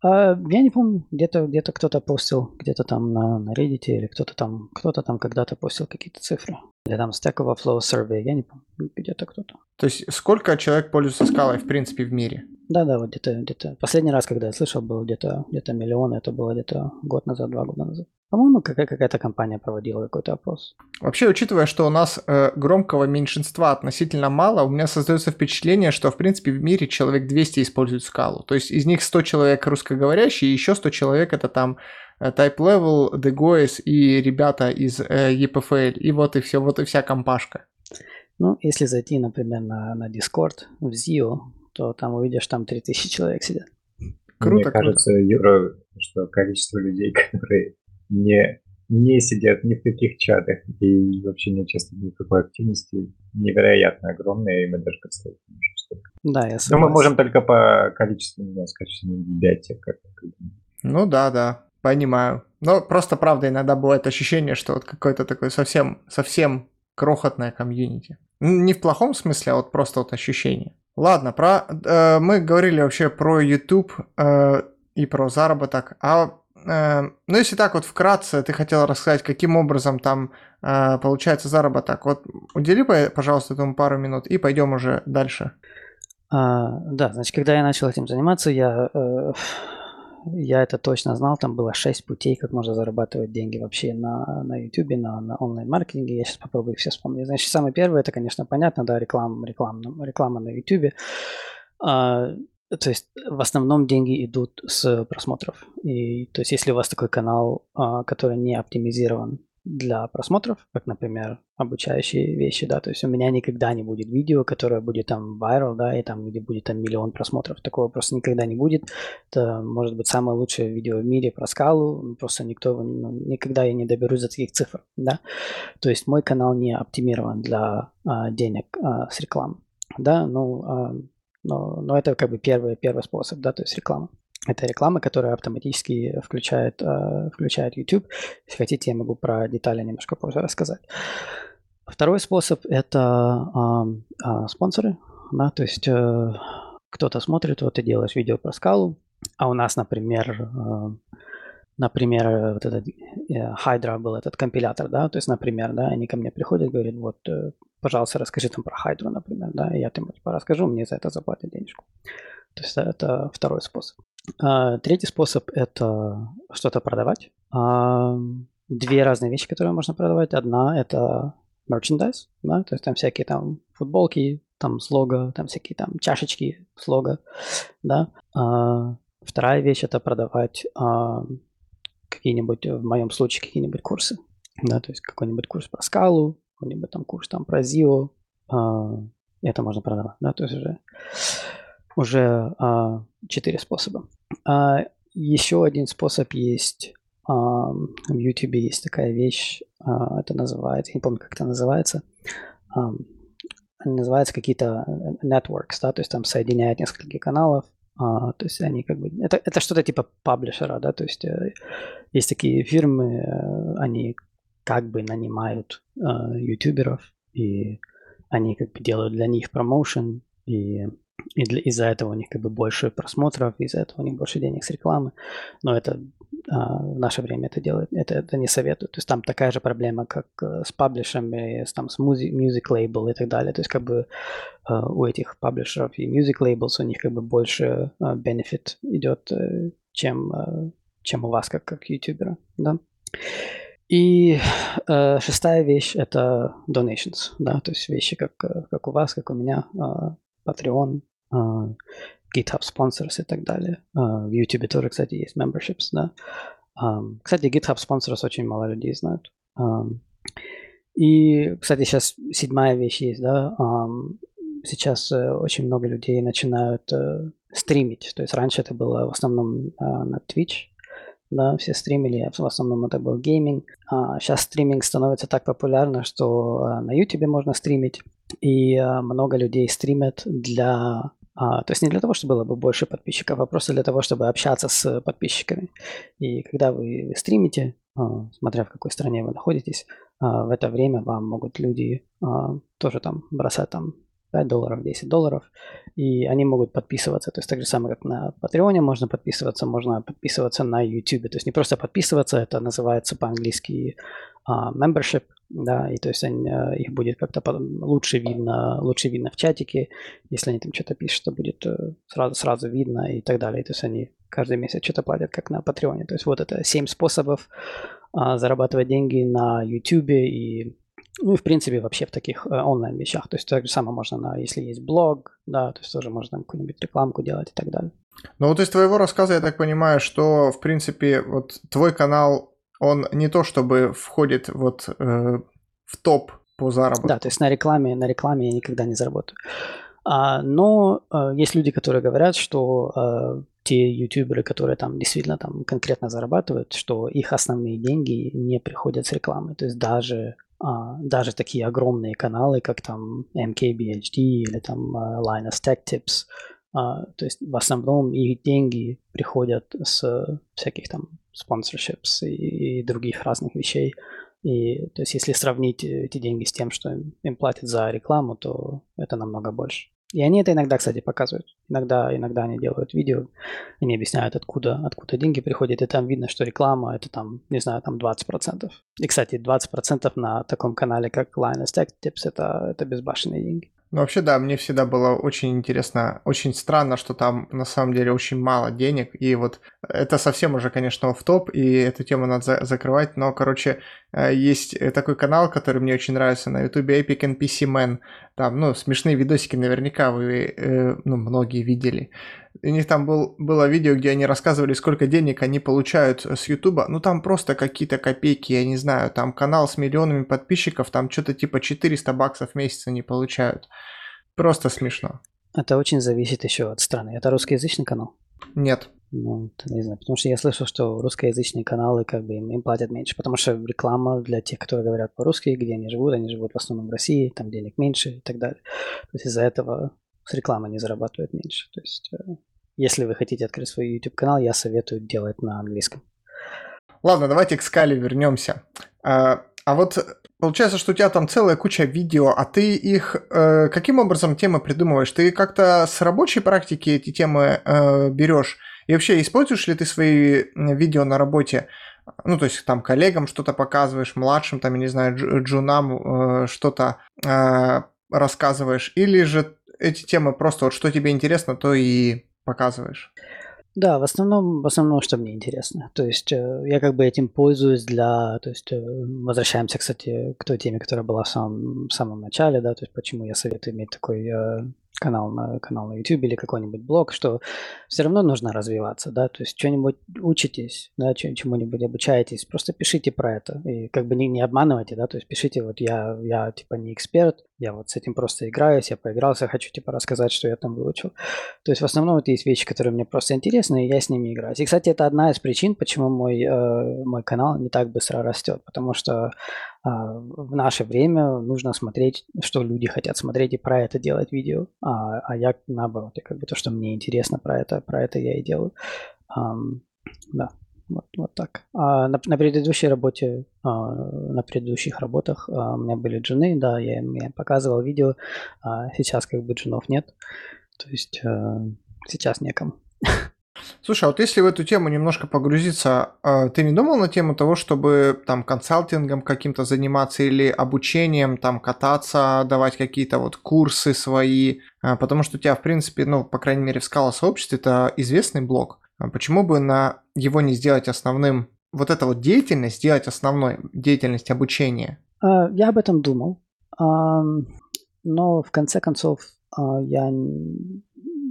А, я не помню, где-то где кто-то постил, где-то там на, на Reddit или кто-то там, кто-то там когда-то постил какие-то цифры. Или там Stack Overflow Survey, я не помню, где-то кто-то. То есть сколько человек пользуется скалой в принципе в мире? Да-да, вот где-то, где-то. Последний раз, когда я слышал, был где-то, где-то миллион, это было где-то год назад, два года назад. По-моему, какая- какая-то компания проводила какой-то опрос. Вообще, учитывая, что у нас э, громкого меньшинства относительно мало, у меня создается впечатление, что, в принципе, в мире человек 200 используют скалу. То есть из них 100 человек русскоговорящие, и еще 100 человек это там э, Type Level, DGOS и ребята из э, EPFL. И вот и все, вот и вся компашка. Ну, если зайти, например, на, на Discord, в ZIO, то там увидишь, там 3000 человек сидят. Круто, Мне кажется, круто. Юра, что количество людей, *laughs* которые не, не сидят ни в каких чатах и вообще не участвуют в никакой активности, невероятно огромное, и мы даже представить не можем столько. Да, я согласен. Но мы можем только по количеству, не знаю, скачиваний библиотек. Как ну да, да, понимаю. Но просто, правда, иногда бывает ощущение, что вот какой-то такой совсем, совсем крохотное комьюнити. Не в плохом смысле, а вот просто вот ощущение. Ладно, про э, мы говорили вообще про YouTube э, и про заработок. А ну если так вот вкратце, ты хотел рассказать, каким образом там э, получается заработок. Вот удели, пожалуйста, этому пару минут и пойдем уже дальше. А, да, значит, когда я начал этим заниматься, я э, я это точно знал, там было 6 путей, как можно зарабатывать деньги вообще на, на YouTube, на, на онлайн-маркетинге. Я сейчас попробую все вспомнить. Значит, самый первый, это, конечно, понятно, да, реклама, реклама, реклама на YouTube. А, то есть в основном деньги идут с просмотров. И, то есть если у вас такой канал, а, который не оптимизирован для просмотров, как, например, обучающие вещи, да, то есть у меня никогда не будет видео, которое будет там viral, да, и там где будет там миллион просмотров, такого просто никогда не будет. Это может быть самое лучшее видео в мире про скалу, просто никто, ну, никогда я не доберусь до таких цифр, да. То есть мой канал не оптимирован для а, денег а, с рекламы, да, ну, а, но, но это как бы первый, первый способ, да, то есть реклама. Это реклама, которая автоматически включает, э, включает YouTube. Если хотите, я могу про детали немножко позже рассказать. Второй способ – это э, спонсоры. Да, то есть э, кто-то смотрит, вот ты делаешь видео про скалу, а у нас, например, э, например, вот этот Hydra был этот компилятор, да, то есть, например, да, они ко мне приходят, говорят, вот, пожалуйста, расскажи там про Hydra, например, да, я им типа расскажу, мне за это заплатят денежку. То есть это второй способ. А, третий способ – это что-то продавать. А, две разные вещи, которые можно продавать. Одна – это merchandise, да, то есть там всякие там футболки, там с лого, там всякие там чашечки с лого, да. А, вторая вещь – это продавать какие-нибудь, в моем случае, какие-нибудь курсы, да, то есть какой-нибудь курс про скалу, какой-нибудь там курс там про ZIO, это можно продавать, да, то есть уже уже а, четыре способа. А, еще один способ есть. А, в YouTube есть такая вещь, а, это называется, не помню, как это называется. А, называется какие-то э, networks, да, то есть там соединяют несколько каналов, а, то есть они как бы... Это, это что-то типа паблишера, да, то есть э, есть такие фирмы, э, они как бы нанимают э, ютуберов, и они как бы делают для них промоушен, и и для, из-за этого у них как бы больше просмотров, из-за этого у них больше денег с рекламы. Но это а, в наше время это делает, это, это не советую. То есть там такая же проблема, как э, с паблишерами, с, там, с music, music label и так далее. То есть как бы а, у этих паблишеров и music labels у них как бы больше а, benefit идет, а, чем, а, чем у вас как, как ютубера, да. И э, шестая вещь это donations, да, то есть вещи как, как у вас, как у меня, Patreon, а, GitHub Sponsors и так далее. А, в YouTube тоже, кстати, есть memberships, да. Кстати, GitHub Sponsors очень мало людей знают. И, кстати, сейчас седьмая вещь есть, да. Сейчас э, очень много людей начинают э, стримить. То есть раньше это было в основном а, на Twitch, да, все стримили, в основном это был гейминг. А сейчас стриминг становится так популярно, что а, на YouTube можно стримить, и а, много людей стримят для а, то есть не для того, чтобы было бы больше подписчиков, а просто для того, чтобы общаться с подписчиками. И когда вы стримите, а, смотря в какой стране вы находитесь, а, в это время вам могут люди а, тоже там бросать там 5 долларов, 10 долларов, и они могут подписываться. То есть так же самое, как на Патреоне можно подписываться, можно подписываться на YouTube. То есть не просто подписываться, это называется по-английски uh, membership, да, и то есть они, uh, их будет как-то лучше видно, лучше видно в чатике, если они там что-то пишут, то будет uh, сразу, сразу видно и так далее. То есть они каждый месяц что-то платят, как на Патреоне. То есть вот это 7 способов uh, зарабатывать деньги на YouTube и ну и в принципе вообще в таких э, онлайн вещах. То есть так же самое можно, на, если есть блог, да, то есть тоже можно какую-нибудь рекламку делать и так далее. Ну вот из твоего рассказа я так понимаю, что в принципе вот твой канал, он не то чтобы входит вот э, в топ по заработку. Да, то есть на рекламе, на рекламе я никогда не заработаю. А, но а, есть люди, которые говорят, что а, те ютуберы, которые там действительно там конкретно зарабатывают, что их основные деньги не приходят с рекламы. То есть даже даже такие огромные каналы, как там MKBHD или там uh, Linus Tech Tips, а, то есть в основном их деньги приходят с всяких там sponsorships и, и других разных вещей. И то есть если сравнить эти деньги с тем, что им, им платят за рекламу, то это намного больше. И они это иногда, кстати, показывают. Иногда, иногда они делают видео, они объясняют, откуда, откуда деньги приходят, и там видно, что реклама это там, не знаю, там 20%. И, кстати, 20% на таком канале, как Linus Tech Tips, это, это безбашенные деньги. Ну, вообще, да, мне всегда было очень интересно, очень странно, что там на самом деле очень мало денег, и вот это совсем уже, конечно, в топ, и эту тему надо за- закрывать, но, короче, есть такой канал, который мне очень нравится на YouTube, Epic NPC Man. Там, ну, смешные видосики наверняка вы, э, ну, многие видели. У них там был, было видео, где они рассказывали, сколько денег они получают с Ютуба. Ну, там просто какие-то копейки, я не знаю. Там канал с миллионами подписчиков, там что-то типа 400 баксов в месяц они получают. Просто смешно. Это очень зависит еще от страны. Это русскоязычный канал? Нет. Ну, не знаю, потому что я слышал, что русскоязычные каналы как бы им, им платят меньше, потому что реклама для тех, которые говорят по-русски, где они живут, они живут в основном в России, там денег меньше и так далее. То есть из-за этого с рекламы не зарабатывают меньше. То есть э, если вы хотите открыть свой YouTube канал, я советую делать на английском. Ладно, давайте к скале вернемся. А, а вот получается, что у тебя там целая куча видео, а ты их э, каким образом темы придумываешь? Ты как-то с рабочей практики эти темы э, берешь? И вообще, используешь ли ты свои видео на работе? Ну, то есть там коллегам что-то показываешь, младшим, там, я не знаю, джунам э, что-то э, рассказываешь? Или же эти темы просто вот что тебе интересно, то и показываешь? Да, в основном, в основном, что мне интересно. То есть э, я как бы этим пользуюсь для, то есть э, возвращаемся, кстати, к той теме, которая была в самом, в самом начале, да, то есть почему я советую иметь такой э, канал на, канал на YouTube или какой-нибудь блог, что все равно нужно развиваться, да, то есть что-нибудь учитесь, да, чему-нибудь обучаетесь, просто пишите про это и как бы не, не обманывайте, да, то есть пишите, вот я, я типа не эксперт, я вот с этим просто играюсь, я поигрался, хочу типа рассказать, что я там выучил. То есть в основном это есть вещи, которые мне просто интересны, и я с ними играюсь. И, кстати, это одна из причин, почему мой, э, мой канал не так быстро растет, потому что э, в наше время нужно смотреть, что люди хотят смотреть, и про это делать видео, а, а я наоборот, и как бы то, что мне интересно про это, про это я и делаю. Um, да. Вот, вот так. А на, на предыдущей работе, а, на предыдущих работах а, у меня были джины, да, я им я показывал видео. А сейчас как бы джинов нет. То есть а, сейчас некому. *laughs* Слушай, а вот если в эту тему немножко погрузиться, а, ты не думал на тему того, чтобы там консалтингом каким-то заниматься или обучением, там кататься, давать какие-то вот курсы свои, а, потому что у тебя, в принципе, ну, по крайней мере, в скала сообществе это известный блог. А почему бы на его не сделать основным, вот эта вот деятельность сделать основной, деятельность обучения? Я об этом думал, но в конце концов а,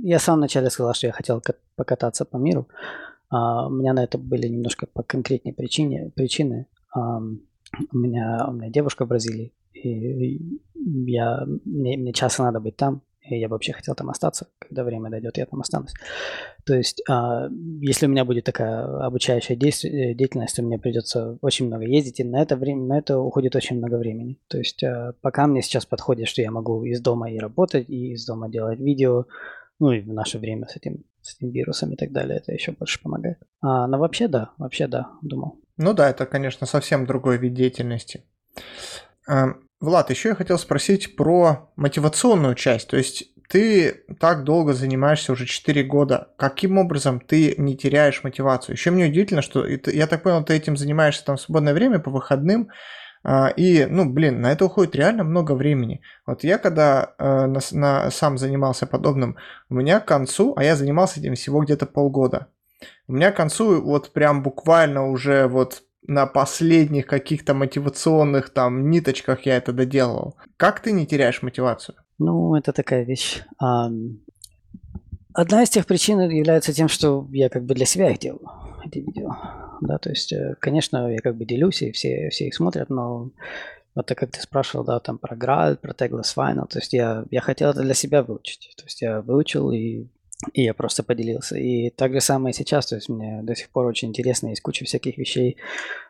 я, я сам вначале сказал, что я хотел покататься по миру. У меня на это были немножко по конкретней причине, причины. У меня, у меня девушка в Бразилии, и я, мне, мне часто надо быть там, и я вообще хотел там остаться, когда время дойдет, я там останусь. То есть, а, если у меня будет такая обучающая э, деятельность, то мне придется очень много ездить, и на это время, на это уходит очень много времени. То есть, пока мне сейчас подходит, что я могу из дома и работать, и из дома делать видео, ну и в наше время с этим, с этим вирусом и так далее, это еще больше помогает. А, но вообще да, вообще да, думал. Ну да, это, конечно, совсем другой вид деятельности. Влад, еще я хотел спросить про мотивационную часть. То есть ты так долго занимаешься, уже 4 года. Каким образом ты не теряешь мотивацию? Еще мне удивительно, что я так понял, ты этим занимаешься там в свободное время по выходным. А, и, ну, блин, на это уходит реально много времени. Вот я когда э, на, на, сам занимался подобным, у меня к концу, а я занимался этим всего где-то полгода. У меня к концу вот прям буквально уже вот на последних каких-то мотивационных там ниточках я это доделал. Как ты не теряешь мотивацию? Ну, это такая вещь. Одна из тех причин является тем, что я как бы для себя их делаю, эти видео. Да, то есть, э, конечно, я как бы делюсь, и все, все их смотрят, но вот так как ты спрашивал, да, там про Graal, про Tagless Final, то есть я, я хотел это для себя выучить. То есть я выучил и и я просто поделился. И так же самое сейчас, то есть мне до сих пор очень интересно, есть куча всяких вещей,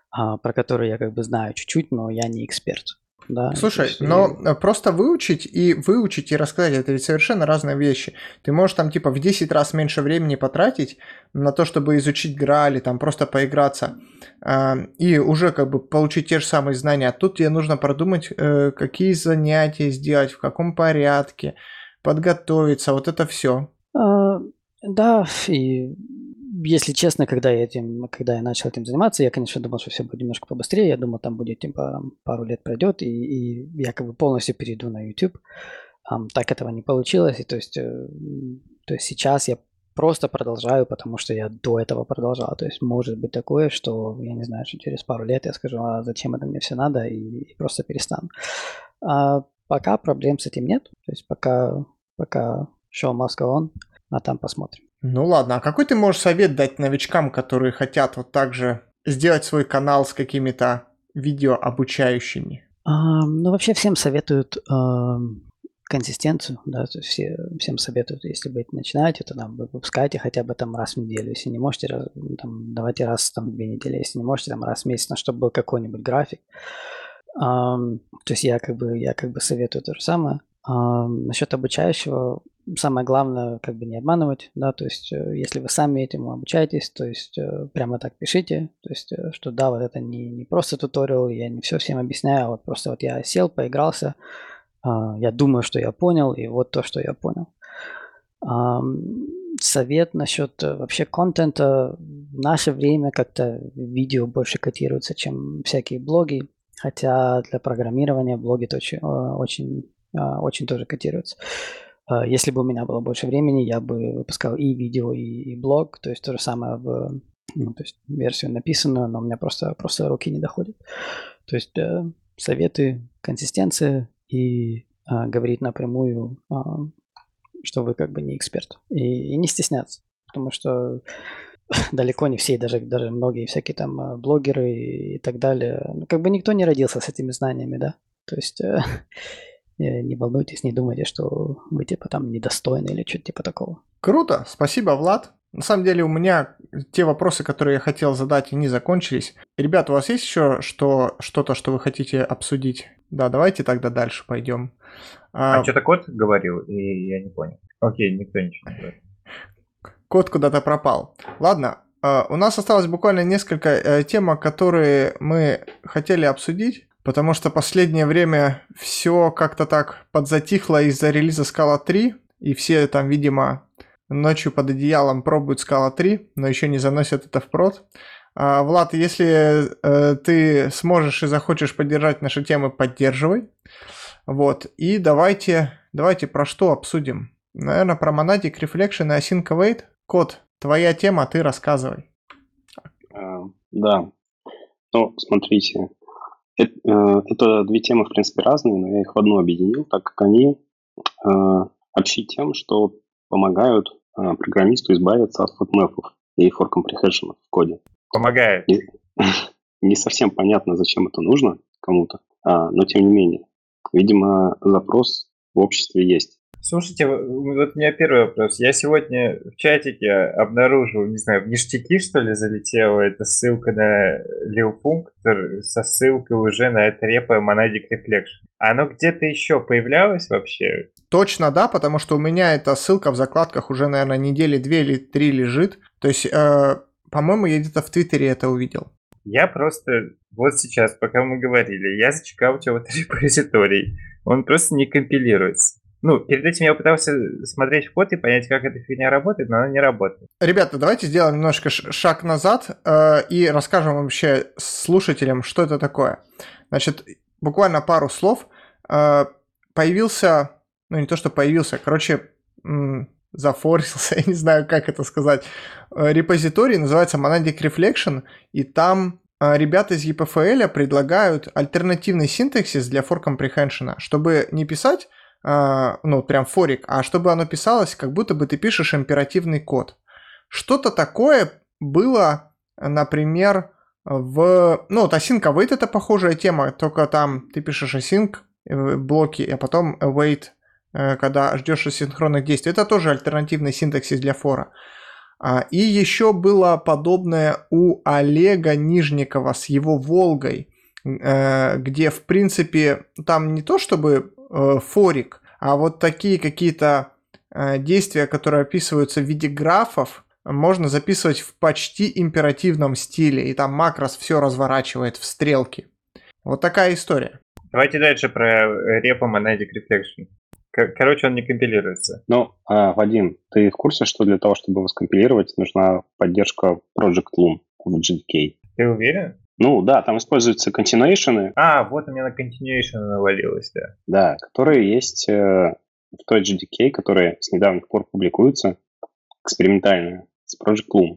а, про которые я как бы знаю чуть-чуть, но я не эксперт. Да, Слушай, есть, но и... просто выучить и выучить и рассказать, это ведь совершенно разные вещи. Ты можешь там типа в 10 раз меньше времени потратить на то, чтобы изучить Граали, там просто поиграться, э, и уже как бы получить те же самые знания. А тут тебе нужно продумать, э, какие занятия сделать, в каком порядке, подготовиться, вот это все. А, да, и если честно, когда я этим, когда я начал этим заниматься, я, конечно, думал, что все будет немножко побыстрее. Я думал, там будет типа пару лет пройдет, и, и я как бы полностью перейду на YouTube. Um, так этого не получилось. И то есть, э, то есть сейчас я просто продолжаю, потому что я до этого продолжал. То есть может быть такое, что, я не знаю, что через пару лет я скажу, а зачем это мне все надо, и, и просто перестану. А пока проблем с этим нет. То есть пока, пока show must go а там посмотрим. Ну ладно, а какой ты можешь совет дать новичкам, которые хотят вот так же сделать свой канал с какими-то видео обучающими? А, ну, вообще всем советуют а, консистенцию, да, то есть все, всем советуют, если вы начинаете, то там вы выпускаете хотя бы там раз в неделю, если не можете, там, давайте раз там в две недели, если не можете, там раз в месяц, но чтобы был какой-нибудь график. А, то есть я как бы, я как бы советую то же самое. А, насчет обучающего, самое главное, как бы не обманывать, да, то есть э, если вы сами этому обучаетесь, то есть э, прямо так пишите, то есть э, что да, вот это не, не просто туториал, я не все всем объясняю, а вот просто вот я сел, поигрался, а, я думаю, что я понял, и вот то, что я понял. Совет насчет вообще контента. В наше время как-то видео больше котируется, чем всякие блоги. Хотя для программирования блоги очень, очень а, очень тоже котируется. А, если бы у меня было больше времени, я бы выпускал и видео, и, и блог, то есть то же самое в ну, то есть версию написанную, но у меня просто, просто руки не доходят. То есть э, советы, консистенция и э, говорить напрямую, э, что вы как бы не эксперт. И, и не стесняться, потому что *laughs* далеко не все, даже, даже многие всякие там блогеры и, так далее, ну, как бы никто не родился с этими знаниями, да. То есть э, Э, *laughs* не волнуйтесь, не думайте, что вы типа там недостойны или что-то типа такого. Круто, спасибо, Влад. На самом деле у меня те вопросы, которые я хотел задать, не закончились. Ребята, у вас есть еще что, что-то, что вы хотите обсудить? Да, давайте тогда дальше пойдем. А, а что-то кот говорил, и я не понял. Окей, никто ничего не говорит. Кот куда-то пропал. Ладно, а, у нас осталось буквально несколько э, тем, которые мы хотели обсудить. Потому что последнее время все как-то так подзатихло из-за релиза Scala 3, и все там, видимо, ночью под одеялом пробуют Scala 3, но еще не заносят это в прод. А, Влад, если э, ты сможешь и захочешь поддержать наши темы, поддерживай. Вот, и давайте, давайте про что обсудим. Наверное, про Monadic Reflection и Async Await. Код, твоя тема, ты рассказывай. Uh, да. Ну, смотрите, это, э, это две темы, в принципе, разные, но я их в одну объединил, так как они э, общи тем, что помогают э, программисту избавиться от фотмэпов и for comprehension в коде. Помогает. Не, *laughs* не совсем понятно, зачем это нужно кому-то, а, но тем не менее. Видимо, запрос в обществе есть. Слушайте, вот у меня первый вопрос. Я сегодня в чатике обнаружил, не знаю, в ништяки, что ли, залетела эта ссылка на Леопунктор со ссылкой уже на это репо Monadic Reflection. Оно где-то еще появлялось вообще? Точно, да, потому что у меня эта ссылка в закладках уже, наверное, недели две или три лежит. То есть, э, по-моему, я где-то в Твиттере это увидел. Я просто вот сейчас, пока мы говорили, я зачекал у тебя вот *laughs* репозиторий. Он просто не компилируется. Ну, перед этим я пытался смотреть в код и понять, как эта фигня работает, но она не работает. Ребята, давайте сделаем немножко шаг назад э, и расскажем вообще слушателям, что это такое. Значит, буквально пару слов. Э, появился, ну не то, что появился, короче, м- зафорсился, *laughs* я не знаю, как это сказать, э, репозиторий, называется Monadic Reflection, и там э, ребята из EPFL предлагают альтернативный синтаксис для for comprehension, чтобы не писать а, ну, прям форик, а чтобы оно писалось, как будто бы ты пишешь императивный код. Что-то такое было, например, в... Ну, вот async await это похожая тема, только там ты пишешь async э, блоки, а потом await, э, когда ждешь асинхронных действий. Это тоже альтернативный синтаксис для фора. А, и еще было подобное у Олега Нижникова с его Волгой, где, в принципе, там не то чтобы э, форик, а вот такие какие-то э, действия, которые описываются в виде графов, можно записывать в почти императивном стиле, и там макрос все разворачивает в стрелки. Вот такая история. Давайте дальше про репо Monadic Reflection. Короче, он не компилируется. Ну, а, Вадим, ты в курсе, что для того, чтобы его скомпилировать, нужна поддержка Project Loom в GDK? Ты уверен? Ну да, там используются continuation. А, вот у меня на continuation навалилось, да. Да, которые есть э, в той GDK, которые с недавних пор публикуются экспериментально с Project Loom.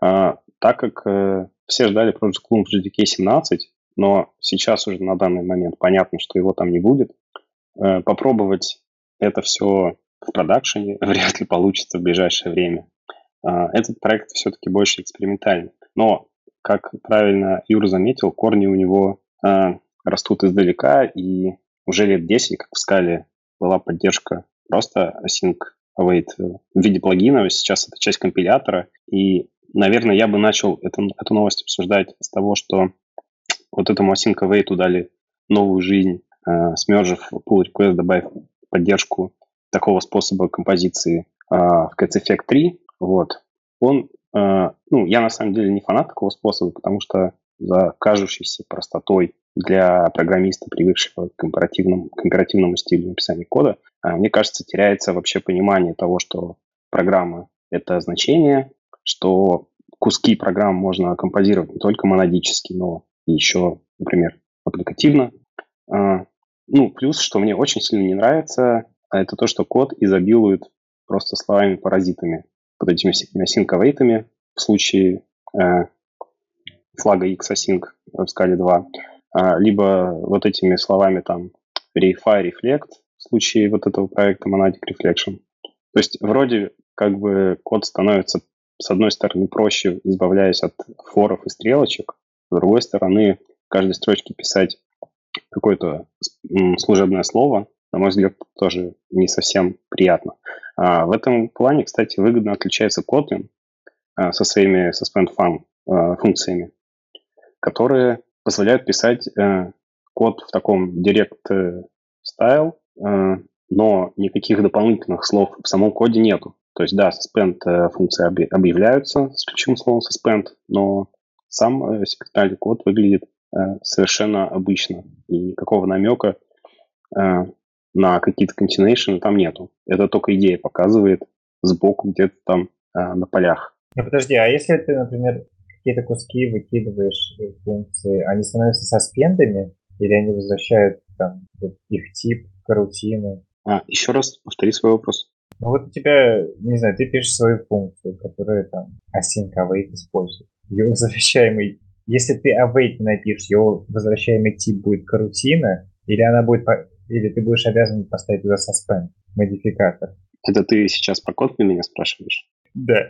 А, так как э, все ждали Project Loom в GDK 17, но сейчас уже на данный момент понятно, что его там не будет, э, попробовать это все в продакшене *laughs* вряд ли получится в ближайшее время. А, этот проект все-таки больше экспериментальный. Но, как правильно Юра заметил, корни у него а, растут издалека, и уже лет 10, как в скале была поддержка просто async await в виде плагина, сейчас это часть компилятора, и, наверное, я бы начал эту, эту новость обсуждать с того, что вот этому async await дали новую жизнь, э, смержив pull request, добавив поддержку такого способа композиции э, в Cats Effect 3, вот, он, э, ну, я на самом деле не фанат такого способа, потому что за кажущейся простотой для программиста, привыкшего к компаративному, компаративному стилю написания кода, э, мне кажется, теряется вообще понимание того, что программа — это значение, что куски программ можно композировать не только монадически, но еще, например, аппликативно. Э, ну, плюс, что мне очень сильно не нравится, это то, что код изобилует просто словами-паразитами под этими всякими async в случае э, флага X-async в скале 2, а, либо вот этими словами там reify, reflect в случае вот этого проекта Monadic Reflection. То есть вроде как бы код становится с одной стороны проще, избавляясь от форов и стрелочек, с другой стороны каждой строчке писать какое-то служебное слово, на мой взгляд, тоже не совсем приятно. А в этом плане, кстати, выгодно отличается Kotlin а, со своими suspend fun а, функциями, которые позволяют писать а, код в таком direct style, а, но никаких дополнительных слов в самом коде нету. То есть, да, suspend э, функции объявляются с ключевым словом suspend, но сам э, секретарный код выглядит э, совершенно обычно. И никакого намека на какие-то continuation там нету. Это только идея показывает сбоку где-то там э, на полях. Ну подожди, а если ты, например, какие-то куски выкидываешь функции, они становятся саспендами или они возвращают там их тип, карутину? А, еще раз повтори свой вопрос. Ну вот у тебя, не знаю, ты пишешь свою функцию, которая там async await использует. Ее *laughs* возвращаемый, если ты await напишешь, его возвращаемый тип будет карутина, или она будет или ты будешь обязан поставить туда suspend, модификатор. Это ты сейчас про код меня спрашиваешь? Да.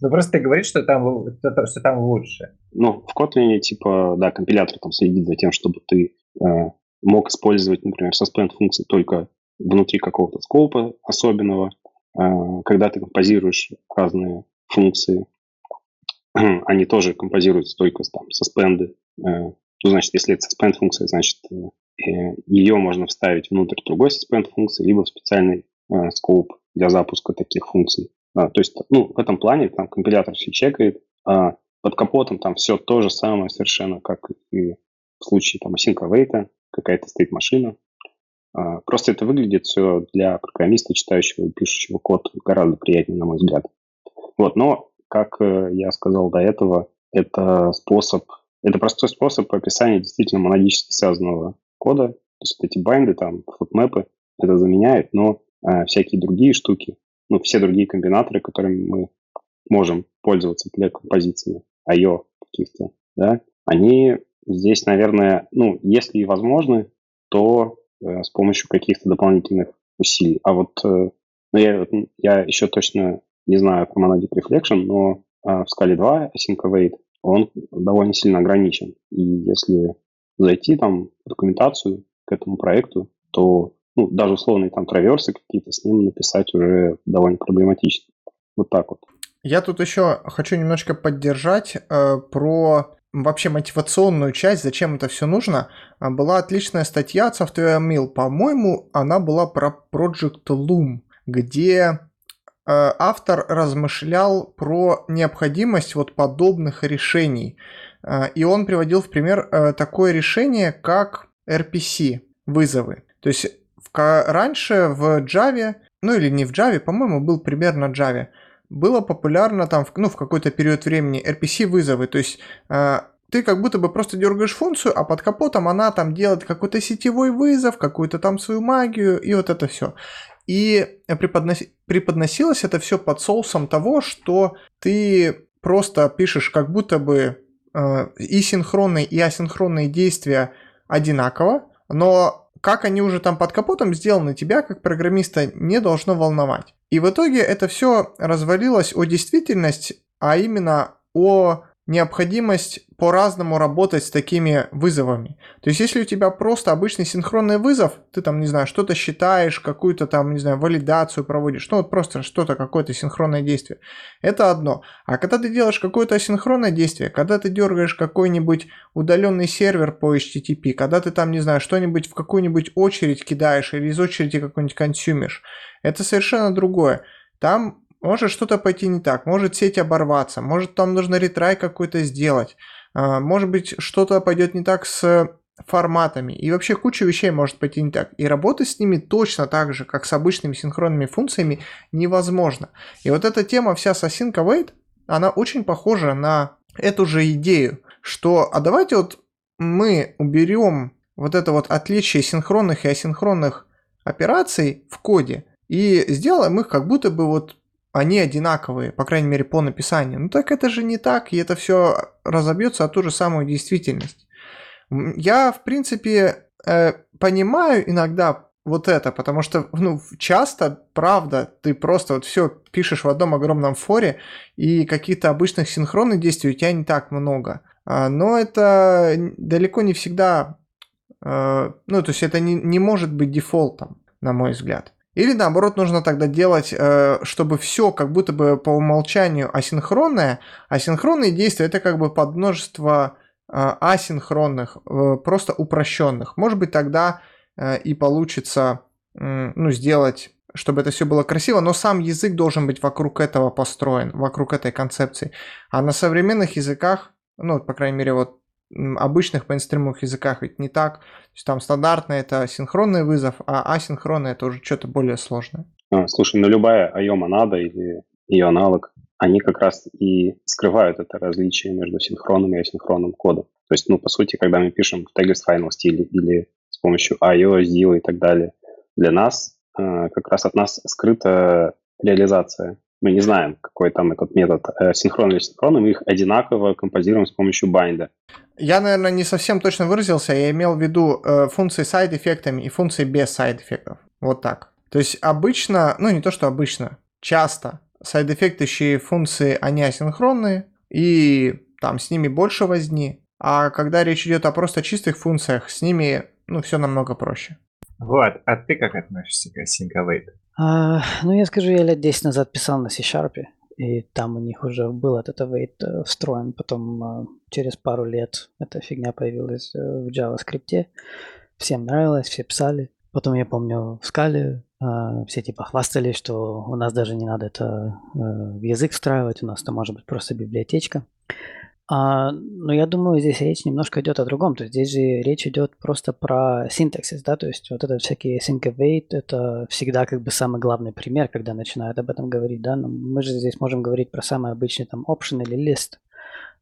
Ну просто ты говоришь, что там, что там лучше. Ну, в Kotlin, типа, да, компилятор там следит за тем, чтобы ты э, мог использовать, например, suspend функции только внутри какого-то скопа особенного, э, когда ты композируешь разные функции, *clears throat* они тоже композируются только там suspend. Э, ну, значит, если это suspend функция, значит, э, ее можно вставить внутрь другой suspend функции, либо в специальный э, для запуска таких функций. А, то есть, ну, в этом плане там компилятор все чекает, а под капотом там все то же самое совершенно, как и в случае там async await, какая-то стоит машина. А, просто это выглядит все для программиста, читающего и пишущего код гораздо приятнее, на мой взгляд. Вот, но, как э, я сказал до этого, это способ, это простой способ описания действительно монадически связанного кода. То есть эти байнды, там, футмэпы, это заменяет, но э, всякие другие штуки, ну, все другие комбинаторы, которыми мы можем пользоваться для композиции IO каких-то, да, они здесь, наверное, ну, если и возможны, то э, с помощью каких-то дополнительных усилий. А вот э, ну, я, я еще точно не знаю про Monadic Reflection, но э, в скале 2 Async Await он довольно сильно ограничен. И если зайти там в документацию к этому проекту, то ну, даже условные там траверсы какие-то с ним написать уже довольно проблематично. Вот так вот. Я тут еще хочу немножко поддержать э, про вообще мотивационную часть, зачем это все нужно. А, была отличная статья от Software Mill, по-моему, она была про Project Loom, где э, автор размышлял про необходимость вот подобных решений. А, и он приводил в пример э, такое решение, как RPC вызовы. То есть раньше в Java, ну или не в Java, по-моему, был примерно Java, было популярно там, ну, в какой-то период времени RPC вызовы. То есть э, ты как будто бы просто дергаешь функцию, а под капотом она там делает какой-то сетевой вызов, какую-то там свою магию и вот это все. И преподноси, преподносилось это все под соусом того, что ты просто пишешь как будто бы и синхронные, и асинхронные действия одинаково, но как они уже там под капотом сделаны, тебя как программиста не должно волновать. И в итоге это все развалилось о действительность, а именно о необходимость по-разному работать с такими вызовами. То есть, если у тебя просто обычный синхронный вызов, ты там, не знаю, что-то считаешь, какую-то там, не знаю, валидацию проводишь, ну вот просто что-то, какое-то синхронное действие, это одно. А когда ты делаешь какое-то асинхронное действие, когда ты дергаешь какой-нибудь удаленный сервер по HTTP, когда ты там, не знаю, что-нибудь в какую-нибудь очередь кидаешь или из очереди какой-нибудь консюмишь, это совершенно другое. Там может что-то пойти не так, может сеть оборваться, может там нужно ретрай какой-то сделать, а, может быть что-то пойдет не так с форматами и вообще куча вещей может пойти не так. И работать с ними точно так же, как с обычными синхронными функциями, невозможно. И вот эта тема вся с async await, она очень похожа на эту же идею, что а давайте вот мы уберем вот это вот отличие синхронных и асинхронных операций в коде и сделаем их как будто бы вот они одинаковые, по крайней мере, по написанию. Ну так это же не так, и это все разобьется о ту же самую действительность. Я, в принципе, э, понимаю иногда вот это, потому что, ну, часто, правда, ты просто вот все пишешь в одном огромном форе, и каких-то обычных синхронных действий у тебя не так много. А, но это далеко не всегда, э, ну, то есть это не, не может быть дефолтом, на мой взгляд. Или наоборот нужно тогда делать, э, чтобы все как будто бы по умолчанию асинхронное. Асинхронные действия это как бы подмножество э, асинхронных, э, просто упрощенных. Может быть тогда и получится ну, сделать чтобы это все было красиво, но сам язык должен быть вокруг этого построен, вокруг этой концепции. А на современных языках, ну, по крайней мере, вот обычных мейнстримовых языках ведь не так. То есть там стандартно это синхронный вызов, а асинхронный это уже что-то более сложное. А, слушай, ну любая IO монада или ее аналог, они как раз и скрывают это различие между синхронным и асинхронным кодом. То есть, ну, по сути, когда мы пишем в tagless final стиле или с помощью IO, SDIL и так далее, для нас э, как раз от нас скрыта реализация мы не знаем, какой там этот метод, асинхронный или синхронный, мы их одинаково композируем с помощью bind а. Я, наверное, не совсем точно выразился, я имел в виду э, функции с side-эффектами и функции без side-эффектов. Вот так. То есть обычно, ну не то, что обычно, часто side-эффектующие функции, они асинхронные, и там с ними больше возни, а когда речь идет о просто чистых функциях, с ними, ну, все намного проще. Вот, а ты как относишься к async await? А, ну, я скажу, я лет 10 назад писал на C-Sharp, и там у них уже был этот await э, встроен. Потом а, через пару лет эта фигня появилась э, в JavaScript. Всем нравилось, все писали. Потом я помню в скале все типа хвастались, что у нас даже не надо это э, в язык встраивать, у нас это может быть просто библиотечка. А, но я думаю, здесь речь немножко идет о другом. То есть здесь же речь идет просто про синтаксис, да, то есть вот этот всякий async await, это всегда как бы самый главный пример, когда начинают об этом говорить, да, но мы же здесь можем говорить про самый обычный там option или list,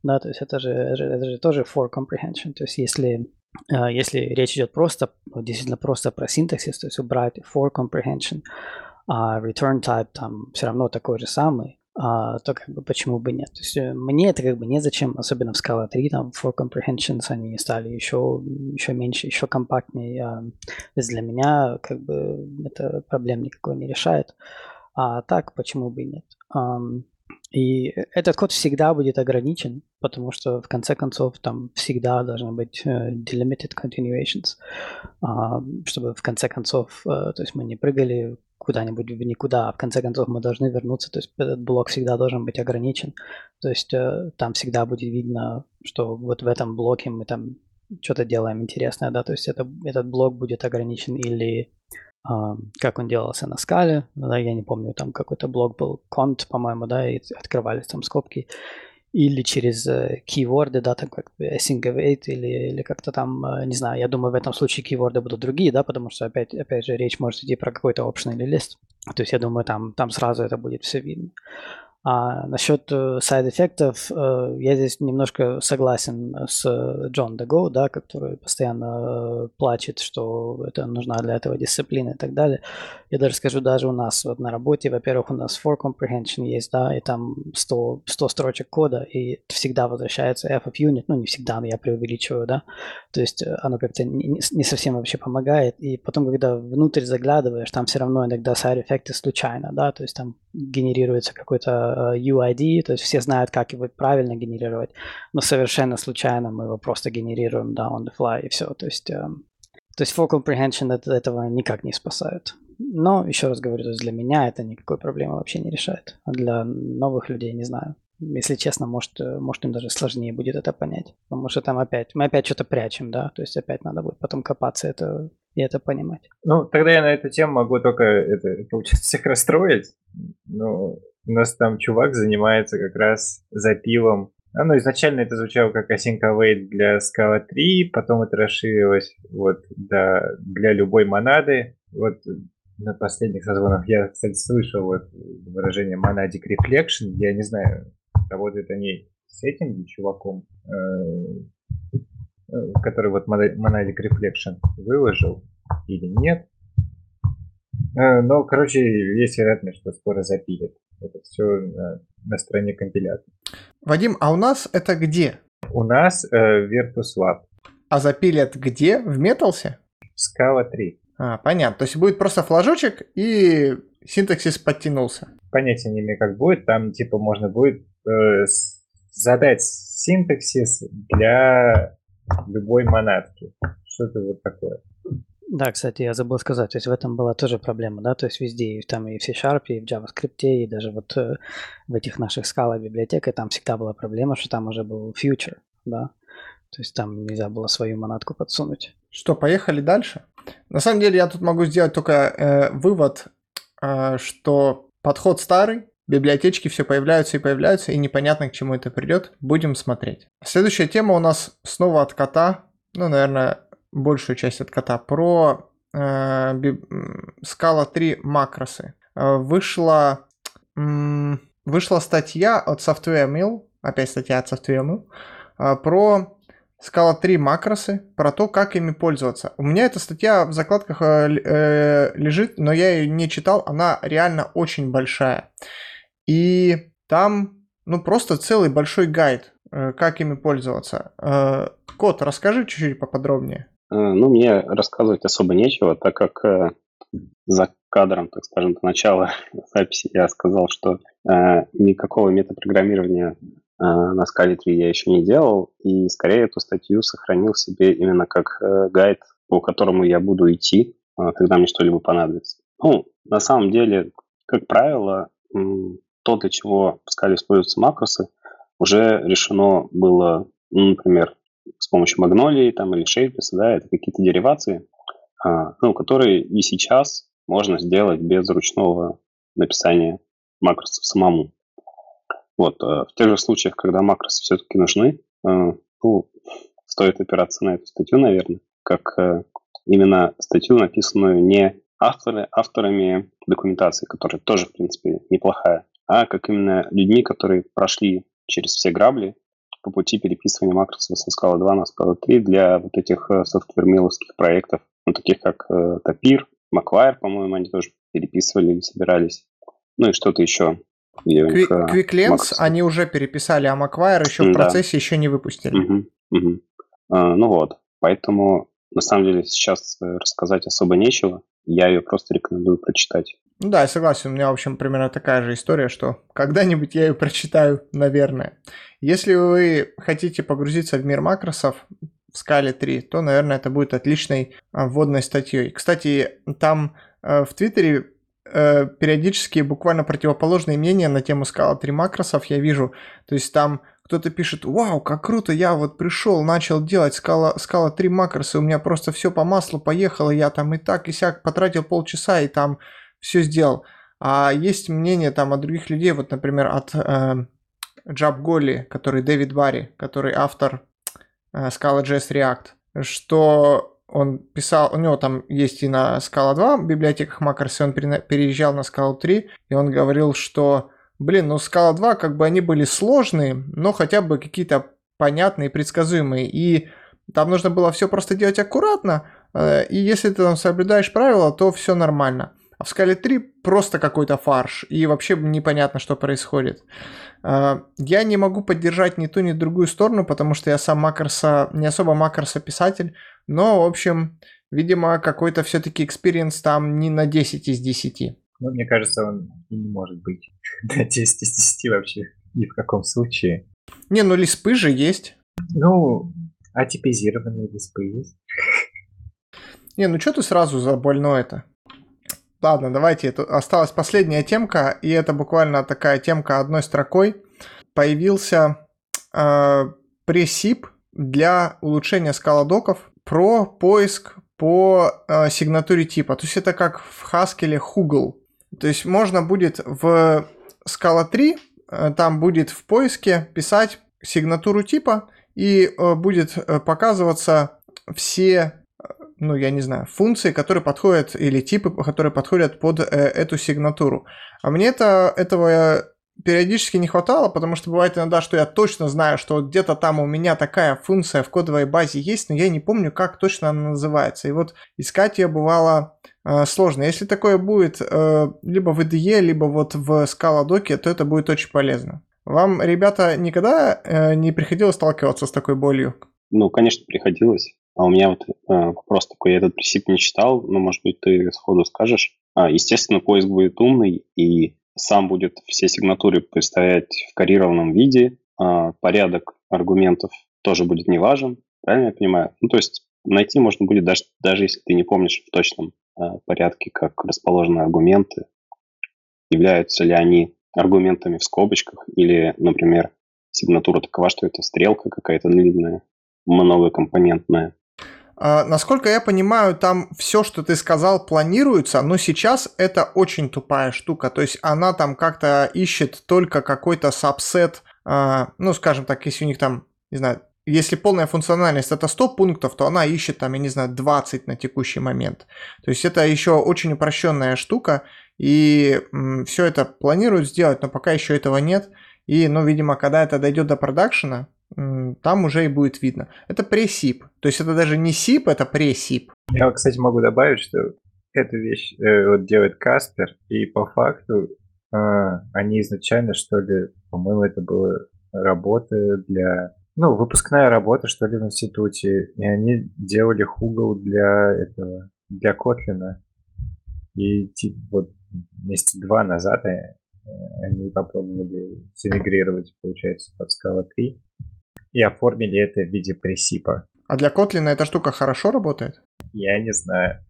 да, то есть это же, это же тоже for comprehension, то есть если а, если речь идет просто, действительно просто про синтаксис, то есть убрать for comprehension, а return type там все равно такой же самый, то как бы почему бы нет. То есть э, мне это как бы незачем, особенно в Scala 3, там for comprehensions они стали еще, еще меньше, еще компактнее. А, то есть для меня как бы это проблем никакой не решает. А так почему бы и нет. И этот код всегда будет ограничен, потому что в конце концов там всегда должны быть uh, delimited continuations, чтобы в конце концов, uh, то есть мы не прыгали куда-нибудь в никуда, а в конце концов мы должны вернуться, то есть этот блок всегда должен быть ограничен, то есть э, там всегда будет видно, что вот в этом блоке мы там что-то делаем интересное, да, то есть это, этот блок будет ограничен или э, как он делался на скале, да, я не помню, там какой-то блок был конт, по-моему, да, и открывались там скобки, или через э, кейворды, да, там как async или, или как-то там, э, не знаю, я думаю, в этом случае кейворды будут другие, да, потому что опять, опять же речь может идти про какой-то option или лист. То есть я думаю, там, там сразу это будет все видно. А насчет э, сайд-эффектов, э, я здесь немножко согласен с Джон Дего, да, который постоянно плачет, что это нужна для этого дисциплина и так далее. Я даже скажу, даже у нас вот на работе, во-первых, у нас for comprehension есть, да, и там 100, 100 строчек кода, и всегда возвращается f of unit, ну не всегда, но я преувеличиваю, да, то есть оно как-то не, не совсем вообще помогает, и потом, когда внутрь заглядываешь, там все равно иногда сайд-эффекты случайно, да, то есть там генерируется какой-то UID, то есть все знают, как его правильно генерировать, но совершенно случайно мы его просто генерируем, да, on the fly, и все, то есть... То есть for comprehension от этого никак не спасают. Но, еще раз говорю, то есть для меня это никакой проблемы вообще не решает. А для новых людей не знаю. Если честно, может, может им даже сложнее будет это понять. Потому что там опять, мы опять что-то прячем, да, то есть опять надо будет потом копаться это, и это понимать. Ну, тогда я на эту тему могу только, это, получается, всех расстроить. Ну, у нас там чувак занимается как раз запилом а, ну, изначально это звучало как async для Scala 3, потом это расширилось вот для, для любой монады. Вот на последних созвонах я, кстати, слышал вот выражение monadic reflection. Я не знаю, работают они с этим чуваком, э, э, который вот monadic reflection выложил или нет. Э, но, короче, есть вероятность, что скоро запилят. Это все на, на стороне компилятора. Вадим, а у нас это где? У нас э, Virtus Lab. А запилят где? В Металсе? Scala 3. А, понятно. То есть будет просто флажочек и синтаксис подтянулся. Понятия не имею, как будет. Там типа можно будет э, задать синтаксис для любой монадки. Что-то вот такое. Да, кстати, я забыл сказать, то есть в этом была тоже проблема, да, то есть везде, там и в C-Sharp, и в JavaScript, и даже вот э, в этих наших скала библиотеках там всегда была проблема, что там уже был future, да, то есть там нельзя было свою монадку подсунуть. Что, поехали дальше? На самом деле я тут могу сделать только э, вывод, э, что подход старый, библиотечки все появляются и появляются, и непонятно, к чему это придет. Будем смотреть. Следующая тема у нас снова от кота. Ну, наверное, большую часть от кота, про э, Scala 3 макросы. Э, вышла, э, вышла статья от Software опять статья от Software э, про Scala 3 макросы, про то, как ими пользоваться. У меня эта статья в закладках э, э, лежит, но я ее не читал, она реально очень большая. И там, ну, просто целый большой гайд, э, как ими пользоваться. Э, Кот, расскажи чуть-чуть поподробнее. Э, ну, мне рассказывать особо нечего, так как э, за кадром, так скажем, до начала *laughs* записи я сказал, что э, никакого метапрограммирования э, на скале 3 я еще не делал, и скорее эту статью сохранил себе именно как э, гайд, по которому я буду идти, э, когда мне что-либо понадобится. Ну, на самом деле, как правило, э, то, для чего в скале используются макросы, уже решено было, ну, например, с помощью магнолии там, или шейписа, да, это какие-то деривации, а, ну, которые и сейчас можно сделать без ручного написания макросов самому. Вот, а, в тех же случаях, когда макросы все-таки нужны, а, ну, стоит опираться на эту статью, наверное, как а, именно статью, написанную не авторы, авторами документации, которая тоже, в принципе, неплохая, а как именно людьми, которые прошли через все грабли по пути переписывания макросов со Scala 2 на Scala 3 для вот этих э, софтвермиловских проектов, ну, таких как э, Tapir, Macquarie, по-моему, они тоже переписывали или собирались. Ну и что-то еще. Quick, э, QuickLens они уже переписали, а Macquarie еще в процессе да. еще не выпустили. Угу, угу. А, ну вот, поэтому на самом деле сейчас рассказать особо нечего. Я ее просто рекомендую прочитать. Ну да, я согласен. У меня, в общем, примерно такая же история, что когда-нибудь я ее прочитаю, наверное. Если вы хотите погрузиться в мир макросов в скале 3, то, наверное, это будет отличной а, вводной статьей. Кстати, там э, в Твиттере э, периодически буквально противоположные мнения на тему скала 3 макросов я вижу. То есть там кто-то пишет, вау, как круто, я вот пришел, начал делать скала, скала 3 макросы, у меня просто все по маслу поехало, я там и так, и сяк потратил полчаса, и там все сделал. А есть мнение там от других людей, вот, например, от э, Джаб Голли, который Дэвид Барри, который автор э, Scala.js React, что он писал, у него там есть и на Scala 2 в библиотеках макросы, он переезжал на Scala 3, и он говорил, что блин, ну Scala 2, как бы они были сложные, но хотя бы какие-то понятные, предсказуемые. И там нужно было все просто делать аккуратно, э, и если ты там соблюдаешь правила, то все нормально. А в Scala 3 просто какой-то фарш, и вообще непонятно, что происходит. Э, я не могу поддержать ни ту, ни другую сторону, потому что я сам макроса, не особо макроса писатель, но, в общем, видимо, какой-то все-таки experience там не на 10 из 10. Ну, мне кажется, он и не может быть *laughs* на 10 из 10 вообще ни в каком случае. Не, ну лиспы же есть. Ну, атипизированные лиспы есть. Не, ну что ты сразу за больно это? Ладно, давайте, это осталась последняя темка, и это буквально такая темка одной строкой. Появился э, пресип для улучшения скалодоков про поиск по э, сигнатуре типа. То есть это как в Haskell Hugel. То есть можно будет в Scala 3, э, там будет в поиске писать сигнатуру типа, и э, будет э, показываться все ну, я не знаю, функции, которые подходят, или типы, которые подходят под э, эту сигнатуру. А мне это, этого периодически не хватало, потому что бывает иногда, что я точно знаю, что где-то там у меня такая функция в кодовой базе есть, но я не помню, как точно она называется. И вот искать ее бывало э, сложно. Если такое будет э, либо в IDE, либо вот в Scala доке, то это будет очень полезно. Вам, ребята, никогда э, не приходилось сталкиваться с такой болью? Ну, конечно, приходилось. А у меня вот э, вопрос такой, я этот принцип не читал, но, может быть, ты сходу скажешь. А, естественно, поиск будет умный, и сам будет все сигнатуры представлять в карированном виде, а порядок аргументов тоже будет не важен, правильно я понимаю? Ну, то есть найти можно будет даже, даже если ты не помнишь в точном а, порядке, как расположены аргументы, являются ли они аргументами в скобочках, или, например, сигнатура такова, что это стрелка какая-то длинная, многокомпонентная. А, насколько я понимаю, там все, что ты сказал, планируется, но сейчас это очень тупая штука. То есть она там как-то ищет только какой-то сабсет, а, ну, скажем так, если у них там, не знаю, если полная функциональность это 100 пунктов, то она ищет там, я не знаю, 20 на текущий момент. То есть это еще очень упрощенная штука, и все это планируют сделать, но пока еще этого нет. И, ну, видимо, когда это дойдет до продакшена, там уже и будет видно. Это пресип. То есть это даже не сип, это пресип. Я, кстати, могу добавить, что эту вещь э, вот делает Каспер, и по факту э, они изначально, что ли, по-моему, это была работа для... Ну, выпускная работа, что ли, в институте. И они делали Хугл для этого, для Котлина. И типа вот месяца два назад э, они попробовали симмигрировать, получается, под Scala 3 и оформили это в виде пресипа. А для Kotlin эта штука хорошо работает? Я не знаю.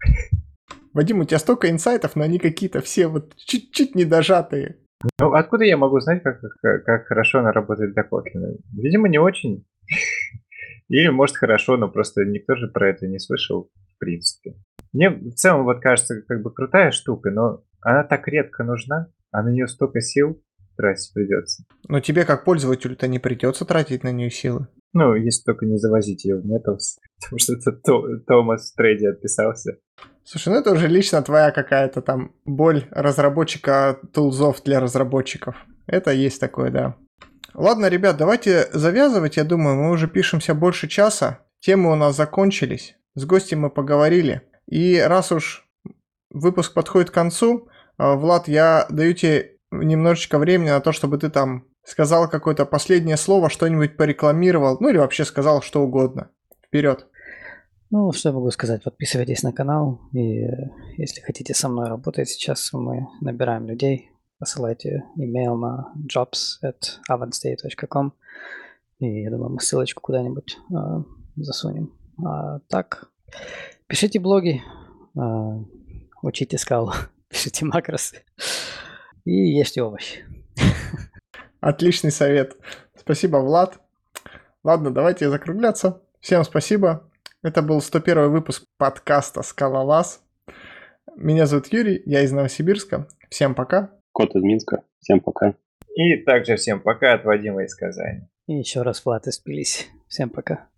Вадим, у тебя столько инсайтов, но они какие-то все вот чуть-чуть недожатые. Ну, откуда я могу знать, как, как, как хорошо она работает для Kotlin? Видимо, не очень. *laughs* Или, может, хорошо, но просто никто же про это не слышал, в принципе. Мне в целом вот кажется, как бы крутая штука, но она так редко нужна, а на нее столько сил, тратить придется. Но тебе как пользователю-то не придется тратить на нее силы. Ну, если только не завозить ее в Metals, *laughs* потому что это Томас в трейде отписался. Слушай, ну это уже лично твоя какая-то там боль разработчика тулзов для разработчиков. Это есть такое, да. Ладно, ребят, давайте завязывать. Я думаю, мы уже пишемся больше часа. Темы у нас закончились. С гостем мы поговорили. И раз уж выпуск подходит к концу, а, Влад, я даю тебе немножечко времени на то, чтобы ты там сказал какое-то последнее слово, что-нибудь порекламировал, ну или вообще сказал что угодно. Вперед. Ну, что я могу сказать, подписывайтесь на канал, и если хотите со мной работать, сейчас мы набираем людей, посылайте имейл на jobs at и я думаю, мы ссылочку куда-нибудь э, засунем. А так, пишите блоги, э, учите скалу, *laughs* пишите макросы и ешьте овощи. Отличный совет. Спасибо, Влад. Ладно, давайте закругляться. Всем спасибо. Это был 101 выпуск подкаста «Скалолаз». Меня зовут Юрий, я из Новосибирска. Всем пока. Кот из Минска. Всем пока. И также всем пока от Вадима из Казани. И еще раз Влад из. Всем пока.